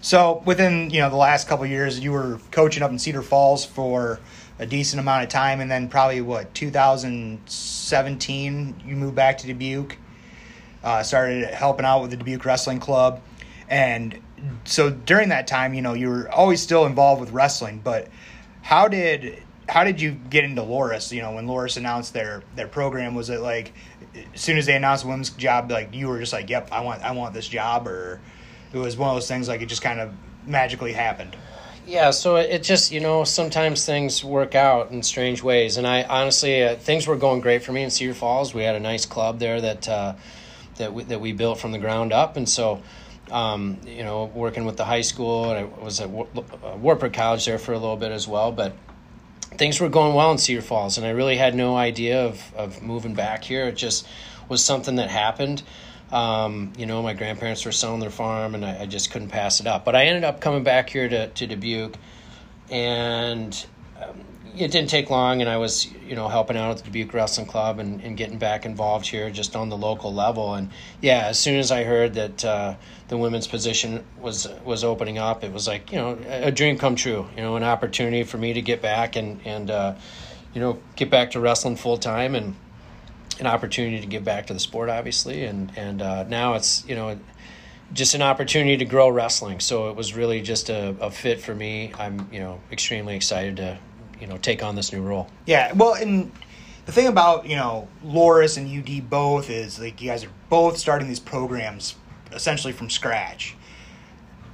So within you know the last couple years, you were coaching up in Cedar Falls for a decent amount of time, and then probably what 2017 you moved back to Dubuque, uh, started helping out with the Dubuque Wrestling Club, and so during that time, you know you were always still involved with wrestling. But how did how did you get into Loras? You know when Loras announced their their program, was it like as soon as they announced the women's job, like you were just like, "Yep, I want I want this job," or it was one of those things like it just kind of magically happened. Yeah, so it just you know sometimes things work out in strange ways, and I honestly uh, things were going great for me in Cedar Falls. We had a nice club there that uh, that we, that we built from the ground up, and so um, you know working with the high school, and I was at War- uh, Wartburg College there for a little bit as well, but things were going well in Cedar Falls, and I really had no idea of of moving back here. It just was something that happened. Um, you know, my grandparents were selling their farm, and I, I just couldn't pass it up. But I ended up coming back here to, to Dubuque, and um, it didn't take long. And I was, you know, helping out at the Dubuque Wrestling Club and, and getting back involved here just on the local level. And yeah, as soon as I heard that uh, the women's position was was opening up, it was like you know a, dream come true. You know, an opportunity for me to get back and and uh, you know get back to wrestling full time and an opportunity to give back to the sport, obviously, and and uh, now it's you know just an opportunity to grow wrestling. So it was really just a, a fit for me. I'm you know extremely excited to you know take on this new role. Yeah, well, and the thing about you know Loras and UD both is like you guys are both starting these programs essentially from scratch.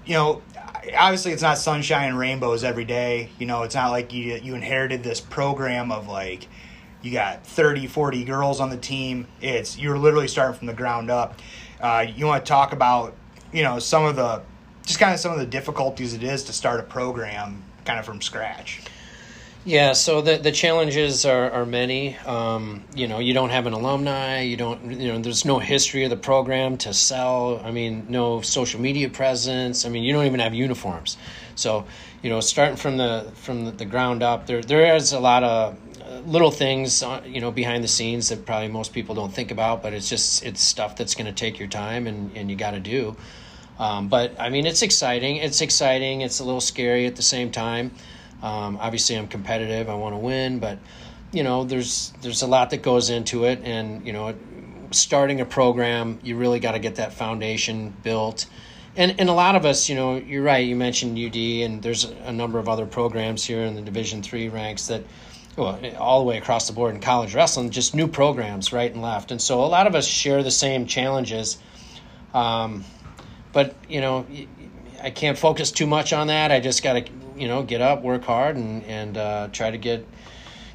You know, obviously it's not sunshine and rainbows every day. You know, it's not like you you inherited this program of like you got 30, 40 girls on the team. It's you're literally starting from the ground up. Uh, you want to talk about you know some of the just kind of some of the difficulties it is to start a program kind of from scratch. Yeah, so the the challenges are, are many. Um, you know, you don't have an alumni. You don't. You know, there's no history of the program to sell. I mean, no social media presence. I mean, you don't even have uniforms. So, you know, starting from the from the, ground up, there there is a lot of uh, little things, uh, you know, behind the scenes that probably most people don't think about. But it's just it's stuff that's going to take your time and and you got to do. Um, but I mean, it's exciting. It's exciting. It's a little scary at the same time. Um, obviously, I'm competitive. I want to win, but you know, there's there's a lot that goes into it, and you know, starting a program, you really got to get that foundation built. And and a lot of us, you know, you're right. You mentioned UD, and there's a number of other programs here in the Division three ranks that. Well, all the way across the board in college wrestling, just new programs right and left, and so a lot of us share the same challenges. Um, but you know, I can't focus too much on that. I just got to you know get up, work hard, and and uh, try to get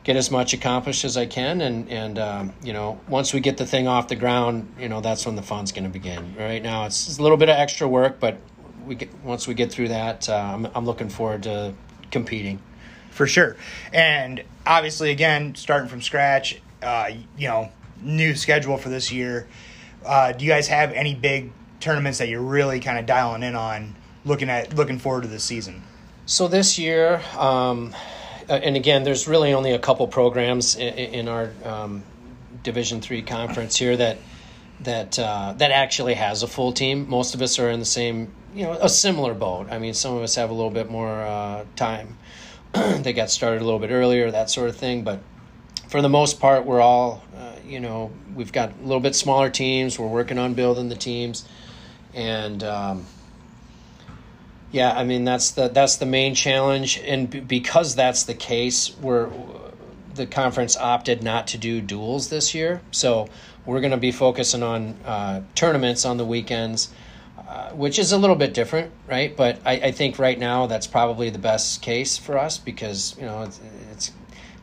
get as much accomplished as I can. And and um, you know, once we get the thing off the ground, you know, that's when the fun's going to begin. Right now, it's, a little bit of extra work, but we get once we get through that, uh, I'm I'm looking forward to competing. for sure. And obviously, again, starting from scratch, uh, you know, new schedule for this year. Uh, do you guys have any big tournaments that you're really kind of dialing in on, looking at, looking forward to this season? So this year, um, uh, and again, there's really only a couple programs in, in our um, Division three conference here that that uh, that actually has a full team. Most of us are in the same, you know, a similar boat. I mean, some of us have a little bit more uh, time they got started a little bit earlier, that sort of thing. But for the most part, we're all, uh, you know, we've got a little bit smaller teams. We're working on building the teams, and um, yeah, I mean that's the that's the main challenge, and b- because that's the case, we're the conference opted not to do duels this year, so we're going to be focusing on uh, tournaments on the weekends. Uh, which is a little bit different, right? But I, I, think right now that's probably the best case for us because you know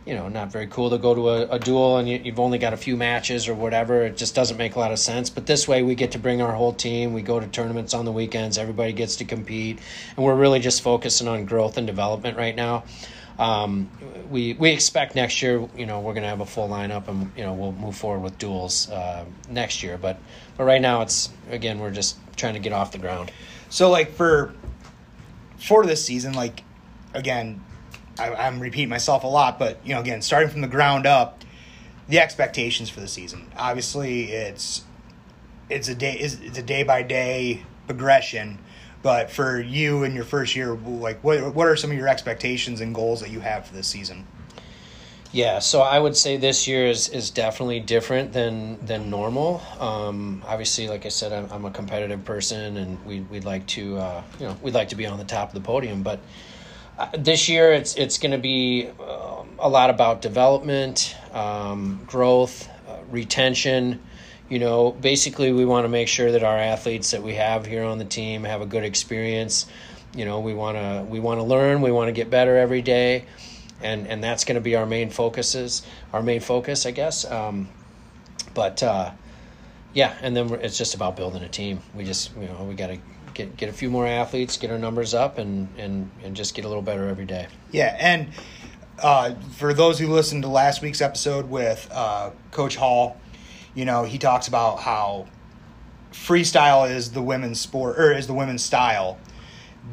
you know not very cool to go to a, a dual and you, have only got a few matches or whatever. It just doesn't make a lot of sense. But this way we get to bring our whole team. We go to tournaments on the weekends. Everybody gets to compete, and we're really just focusing on growth and development right now. Um, we we expect next year, you know, we're going to have a full lineup, and you know, we'll move forward with duels uh, next year. But but right now, it's again, we're just trying to get off the ground. So like for for this season, like again, I, I'm repeating myself a lot, but you know, again, starting from the ground up, the expectations for the season. Obviously, it's it's a day it's a day by day progression. But for you in your first year, like what what are some of your expectations and goals that you have for this season? Yeah, so I would say this year is, is definitely different than than normal. Um, obviously, like I said, I'm, I'm, a competitive person, and we we'd like to uh, you know we'd like to be on the top of the podium. But this year, it's it's going to be um, a lot about development, um, growth, uh, retention. You know, basically, we want to make sure that our athletes that we have here on the team have a good experience. You know, we want to we want to learn, we want to get better every day and and that's going to be our main focuses, our main focus, I guess. Um, but uh, yeah, and then it's just about building a team. We just you know we got to get get a few more athletes, get our numbers up, and and and just get a little better every day. Yeah, and uh, for those who listened to last week's episode with uh, Coach Hall, you know he talks about how freestyle is the women's sport or is the women's style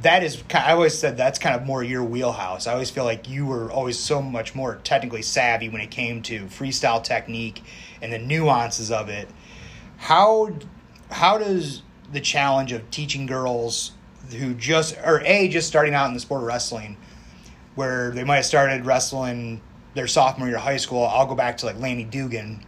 that is I always said that's kind of more your wheelhouse. I always feel like you were always so much more technically savvy when it came to freestyle technique and the nuances of it. How how does the challenge of teaching girls who just or a just starting out in the sport of wrestling where they might have started wrestling their sophomore year of high school. I'll go back to like Laney Dugan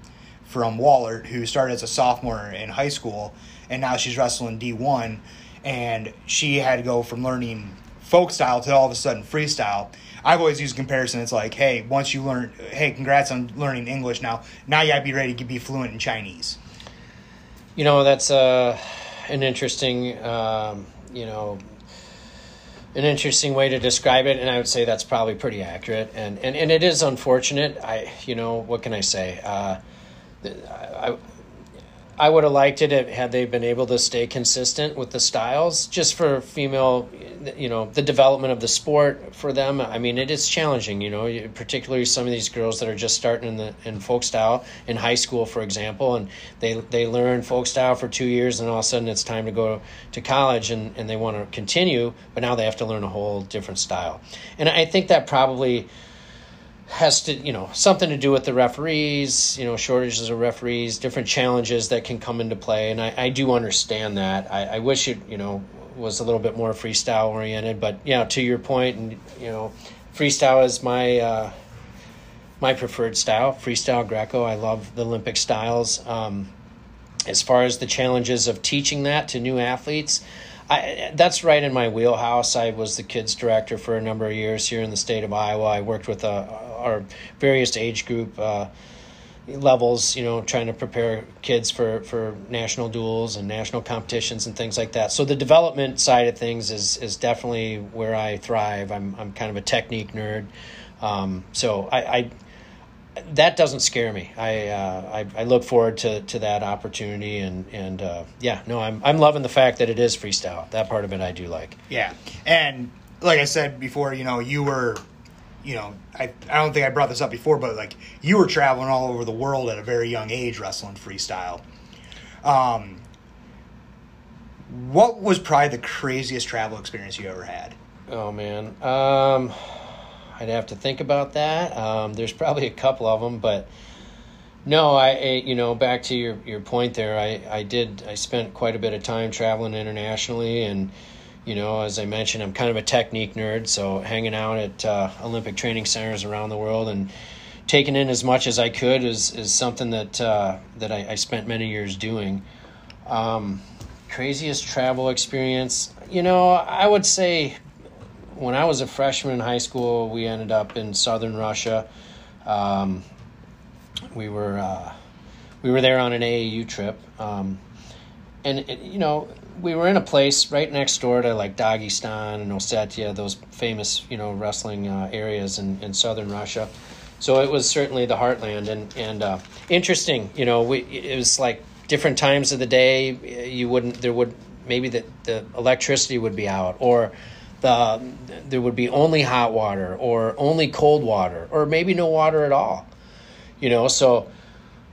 from Wahlert who started as a sophomore in high school and now she's wrestling D1 and she had to go from learning folk style to all of a sudden freestyle. I've always used comparison. It's like, hey, once you learn, hey, congrats on learning English. Now, now you gotta be ready to be fluent in Chinese. You know, that's uh, an interesting, um, you know, an interesting way to describe it, and I would say that's probably pretty accurate. And and, and it is unfortunate. I, you know, what can I say? Uh, I, I would have liked it had they been able to stay consistent with the styles, just for female, you know, the development of the sport for them. I mean, it is challenging, you know, particularly some of these girls that are just starting in the in folk style in high school, for example, and they they learn folk style for two years, and all of a sudden it's time to go to college, and and they want to continue, but now they have to learn a whole different style, and I think that probably has to you know something to do with the referees you know shortages of referees different challenges that can come into play. And i, I do understand that. I, I wish it you know was a little bit more freestyle oriented. But yeah you know, to your point and you know freestyle is my uh, my preferred style. Freestyle greco i love the olympic styles. Um, as far as the challenges of teaching that to new athletes I, that's right in my wheelhouse. I was the kids director for a number of years here in the state of Iowa. I worked with uh, our various age group uh, levels, you know, trying to prepare kids for, for national duels and national competitions and things like that. So the development side of things is is definitely where I thrive. I'm I'm kind of a technique nerd. Um, so I, I that doesn't scare me. I, uh, I, I look forward to, to that opportunity and and uh, yeah, no, I'm I'm loving the fact that it is freestyle. That part of it I do like. Yeah, and like I said before, you know, you were, you know, I I don't think I brought this up before, but like you were traveling all over the world at a very young age wrestling freestyle. Um, what was probably the craziest travel experience you ever had? Oh man. Um I'd have to think about that. Um, there's probably a couple of them, but no, I, I, you know back to your, your point there. I, I did I spent quite a bit of time traveling internationally, and you know, as I mentioned, I'm kind of a technique nerd, so hanging out at uh, Olympic training centers around the world and taking in as much as I could is, is something that uh, that I, I, spent many years doing. Um, craziest travel experience, you know, I would say when I was a freshman in high school, we ended up in southern Russia. Um, we were uh, we were there on an AAU trip, um, and it, you know we were in a place right next door to like Dagestan and Ossetia, those famous you know wrestling uh, areas in, in southern Russia. So it was certainly the heartland, and and uh, interesting. You know, we it was like different times of the day. You wouldn't there would maybe the the electricity would be out or the there would be only hot water or only cold water or maybe no water at all you know so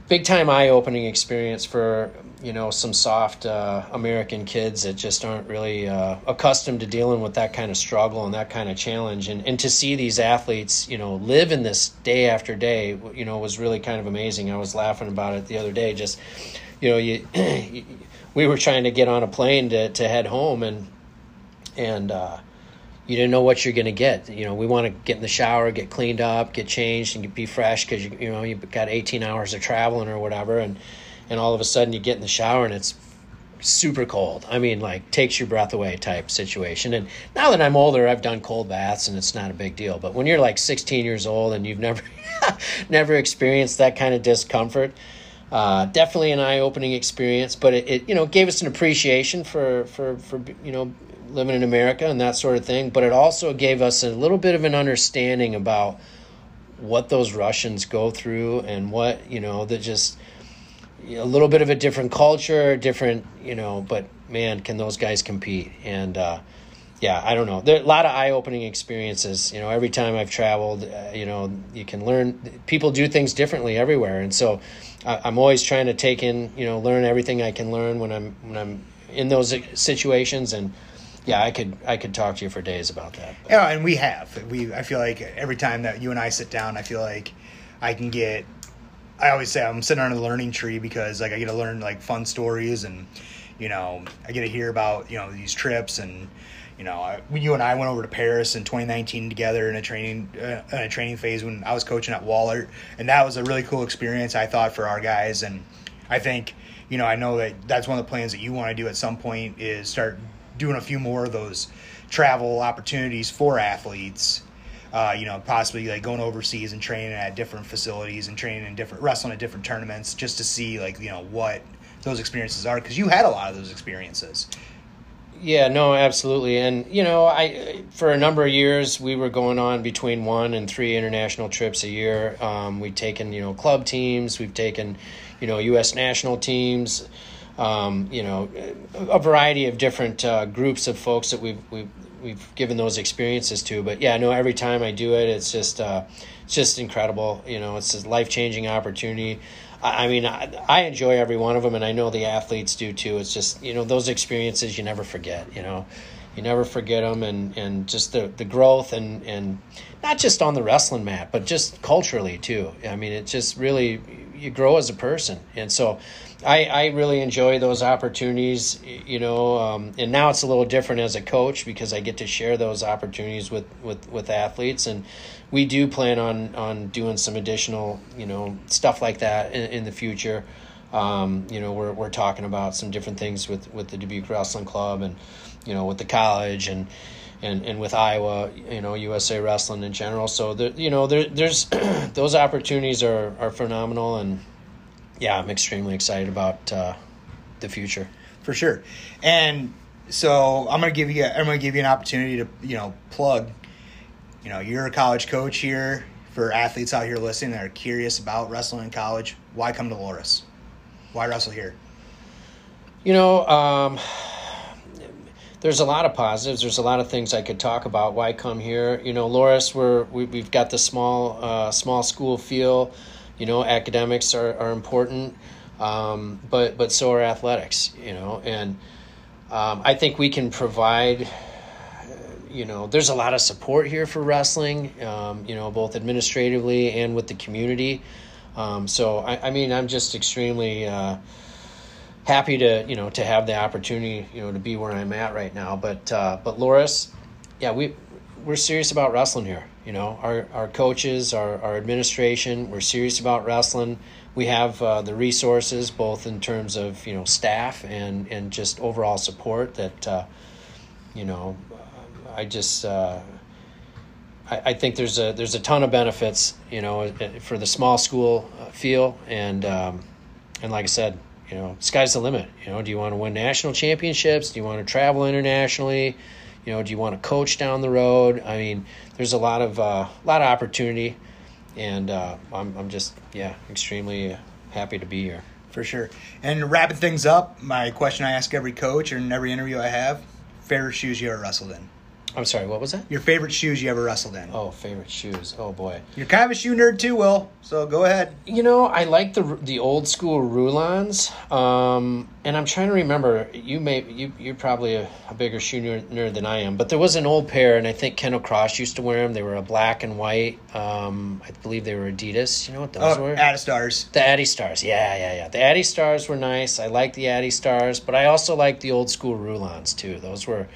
big time eye opening experience for you know some soft uh, American kids that just aren't really uh, accustomed to dealing with that kind of struggle and that kind of challenge. And and to see these athletes you know live in this day after day you know was really kind of amazing. I was laughing about it the other day. Just you know you we were trying to get on a plane to to head home and and uh, you didn't know what you're going to get. You know, we want to get in the shower, get cleaned up, get changed, and be fresh because you you know you've got 18 hours of traveling or whatever, and and all of a sudden you get in the shower and it's super cold. I mean, like takes your breath away type situation. And now that I'm older, I've done cold baths and it's not a big deal. But when you're like 16 years old and you've never never experienced that kind of discomfort. Uh, definitely an eye-opening experience, but it, it, you know gave us an appreciation for for for you know living in America and that sort of thing, but it also gave us a little bit of an understanding about what those Russians go through and what, you know, that just a little bit of a different culture, different, you know, but man, can those guys compete? And, uh, yeah, I don't know. There are a lot of eye-opening experiences. You know, every time I've traveled, uh, you know, you can learn. People do things differently everywhere, and so I, I'm always trying to take in, you know, learn everything I can learn when I'm when I'm in those situations, and yeah, I could I could talk to you for days about that. But. Yeah, and we have. We I feel like every time that you and I sit down, I feel like I can get. I always say I'm sitting on a learning tree because like I get to learn like fun stories and you know I get to hear about you know these trips and you know I, you and I went over to Paris in 2019 together in a training uh, in a training phase when I was coaching at Wahlert and that was a really cool experience I thought for our guys and I think you know I know that that's one of the plans that you want to do at some point is start doing a few more of those travel opportunities for athletes. Uh, you know, possibly like going overseas and training at different facilities and training in different wrestling at different tournaments just to see like you know what those experiences are because you had a lot of those experiences. Yeah, no, absolutely. And you know, I for a number of years we were going on between one and three international trips a year. Um, we've taken you know club teams, we've taken you know U.S. national teams um, you know, a variety of different uh, groups of folks that we've, we've we've given those experiences to. But yeah, no, every time I do it, it's just uh, it's just incredible. You know, it's a life changing opportunity. I, mean, I, I, enjoy every one of them, and I know the athletes do too. It's just you know those experiences you never forget. You know, you never forget them, and and just the the growth and and not just on the wrestling mat, but just culturally too. I mean, it just really you grow as a person, and so I, I really enjoy those opportunities, you know, um, and now it's a little different as a coach because I get to share those opportunities with, with, with athletes, and we do plan on on doing some additional, you know, stuff like that in, in the future. Um, you know, we're we're talking about some different things with with the Dubuque Wrestling Club and you know with the college and and, and with Iowa, you know, USA Wrestling in general. So there, you know, there, there's those opportunities are, are phenomenal, and yeah, I'm extremely excited about uh, the future. For sure. And so I'm gonna give you I'm gonna give you an opportunity to you know plug. You know, you're a college coach here for athletes out here listening that are curious about wrestling in college. Why come to Loras? Why wrestle here? You know, um, there's a lot of positives. There's a lot of things I could talk about. Why come here? You know, Loras, we're we, we have got the small uh, small school feel. You know, academics are, are important, um, but but so are athletics. You know, and um, I think we can provide. You know, there's a lot of support here for wrestling. Um, you know, both administratively and with the community. Um, so I, I, mean, I'm just extremely. Uh, happy to you know to have the opportunity you know to be where I'm at right now. But uh, but Loras, yeah, we we're serious about wrestling here. You know, our our coaches, our our administration, we're serious about wrestling. We have uh, the resources, both in terms of you know staff and and just overall support. That uh, you know, I just. Uh, I, I think there's a there's a ton of benefits, you know, for the small school uh, feel, and um, and like I said, you know, sky's the limit. You know, do you want to win national championships? Do you want to travel internationally? You know, do you want to coach down the road? I mean, there's a lot of uh, lot of opportunity, and uh, I'm I'm just yeah extremely happy to be here. For sure. And wrapping things up, my question I ask every coach in every interview I have: favorite shoes you ever wrestled in? I'm sorry, what was that? Your favorite shoes you ever wrestled in? Oh, favorite shoes. Oh boy. You're kind of a shoe nerd too, Wil. So go ahead. You know, I like the the old school Rulons, um, and I'm trying to remember. You may you you're probably a, a bigger shoe nerd, nerd, than I am, but there was an old pair, and I think Kendall Cross used to wear them. They were a black and white. Um, I believe they were Adidas. You know what those oh, were? Stars. The Addy Stars. Yeah, yeah, yeah. The Addy Stars were nice. I like the Addy Stars, but I also like the old school Rulons too. Those were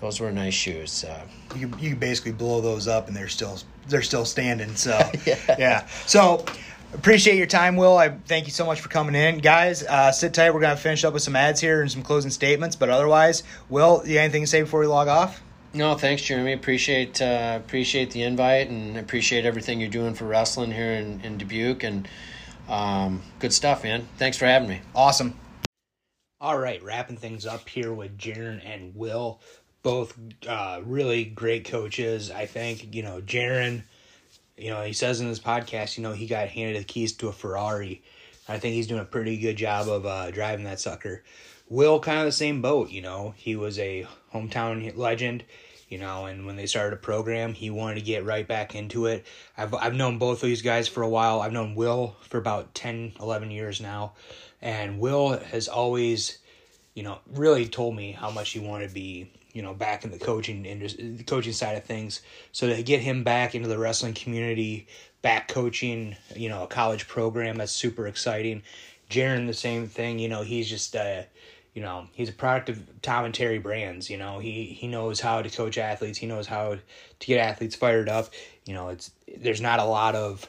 those were nice shoes. Uh, you you basically blow those up and they're still they're still standing. So yeah. yeah. So appreciate your time, Wil. I thank you so much for coming in, guys. Uh, sit tight. We're gonna finish up with some ads here and some closing statements. But otherwise, Wil, you got anything to say before we log off? No, thanks, Jeremy. Appreciate uh, appreciate the invite and appreciate everything you're doing for wrestling here in, in Dubuque and um, good stuff, man. Thanks for having me. Awesome. All right, wrapping things up here with Jeren and Wil both uh, really great coaches. I think you know Jeren. You know he says in his podcast, you know he got handed the keys to a Ferrari. I think he's doing a pretty good job of uh, driving that sucker. Wil kind of the same boat. You know he was a hometown legend. You know, and when they started a program, he wanted to get right back into it. I've I've known both of these guys for a while. I've known Wil for about 10, 11 years now, and Wil has always, you know, really told me how much he wanted to be you know back in the coaching industry, the coaching side of things. So to get him back into the wrestling community, back coaching, you know, a college program that's super exciting. Jeren, the same thing. You know, he's just uh, you know, he's a product of Tom and Terry Brands. You know, he he knows how to coach athletes. He knows how to get athletes fired up. You know, it's there's not a lot of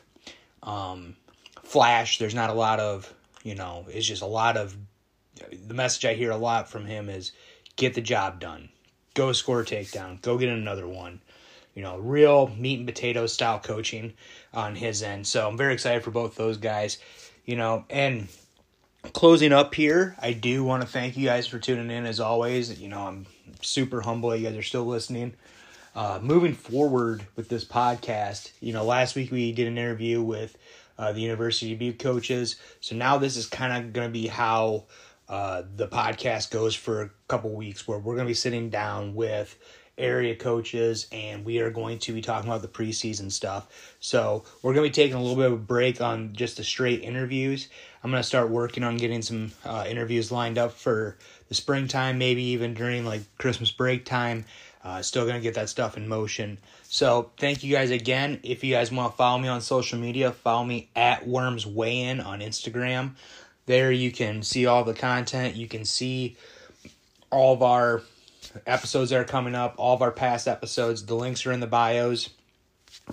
um, flash. There's not a lot of you know. It's just a lot of the message I hear a lot from him is get the job done go score a takedown, go get another one. You know, real meat and potatoes style coaching on his end. So I'm very excited for both those guys. You know, and closing up here, I do want to thank you guys for tuning in as always. You know, I'm super humble you guys are still listening. Uh, moving forward with this podcast, you know, last week we did an interview with uh, the University of Dubuque coaches. So now this is kind of going to be how uh, the podcast goes for a couple weeks where we're going to be sitting down with area coaches and we are going to be talking about the preseason stuff. So we're going to be taking a little bit of a break on just the straight interviews. I'm going to start working on getting some uh, interviews lined up for the springtime, maybe even during like Christmas break time. Uh, still going to get that stuff in motion. So thank you guys again. If you guys want to follow me on social media, follow me at Worms Weigh In on Instagram. There you can see all the content. You can see all of our episodes that are coming up, all of our past episodes. The links are in the bios.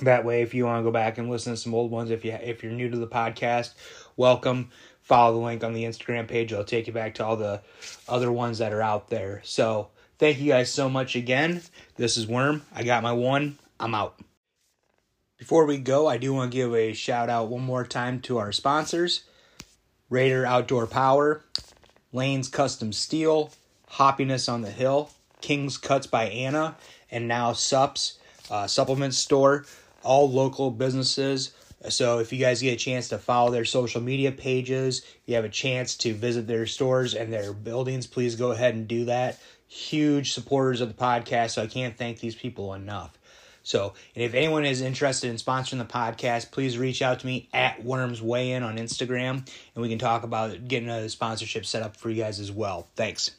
That way, if you want to go back and listen to some old ones, if you if you're new to the podcast, welcome. Follow the link on the Instagram page. It'll take you back to all the other ones that are out there. So thank you guys so much again. This is Worm. I got my one. I'm out. Before we go, I do want to give a shout out one more time to our sponsors. Raider Outdoor Power, Lane's Custom Steel, Hoppiness on the Hill, King's Cuts by Anna, and now Sups uh, Supplement Store, all local businesses. So if you guys get a chance to follow their social media pages, you have a chance to visit their stores and their buildings, please go ahead and do that. Huge supporters of the podcast, so I can't thank these people enough. So, if anyone is interested in sponsoring the podcast, please reach out to me at Worms Weigh In on Instagram, and we can talk about getting a sponsorship set up for you guys as well. Thanks.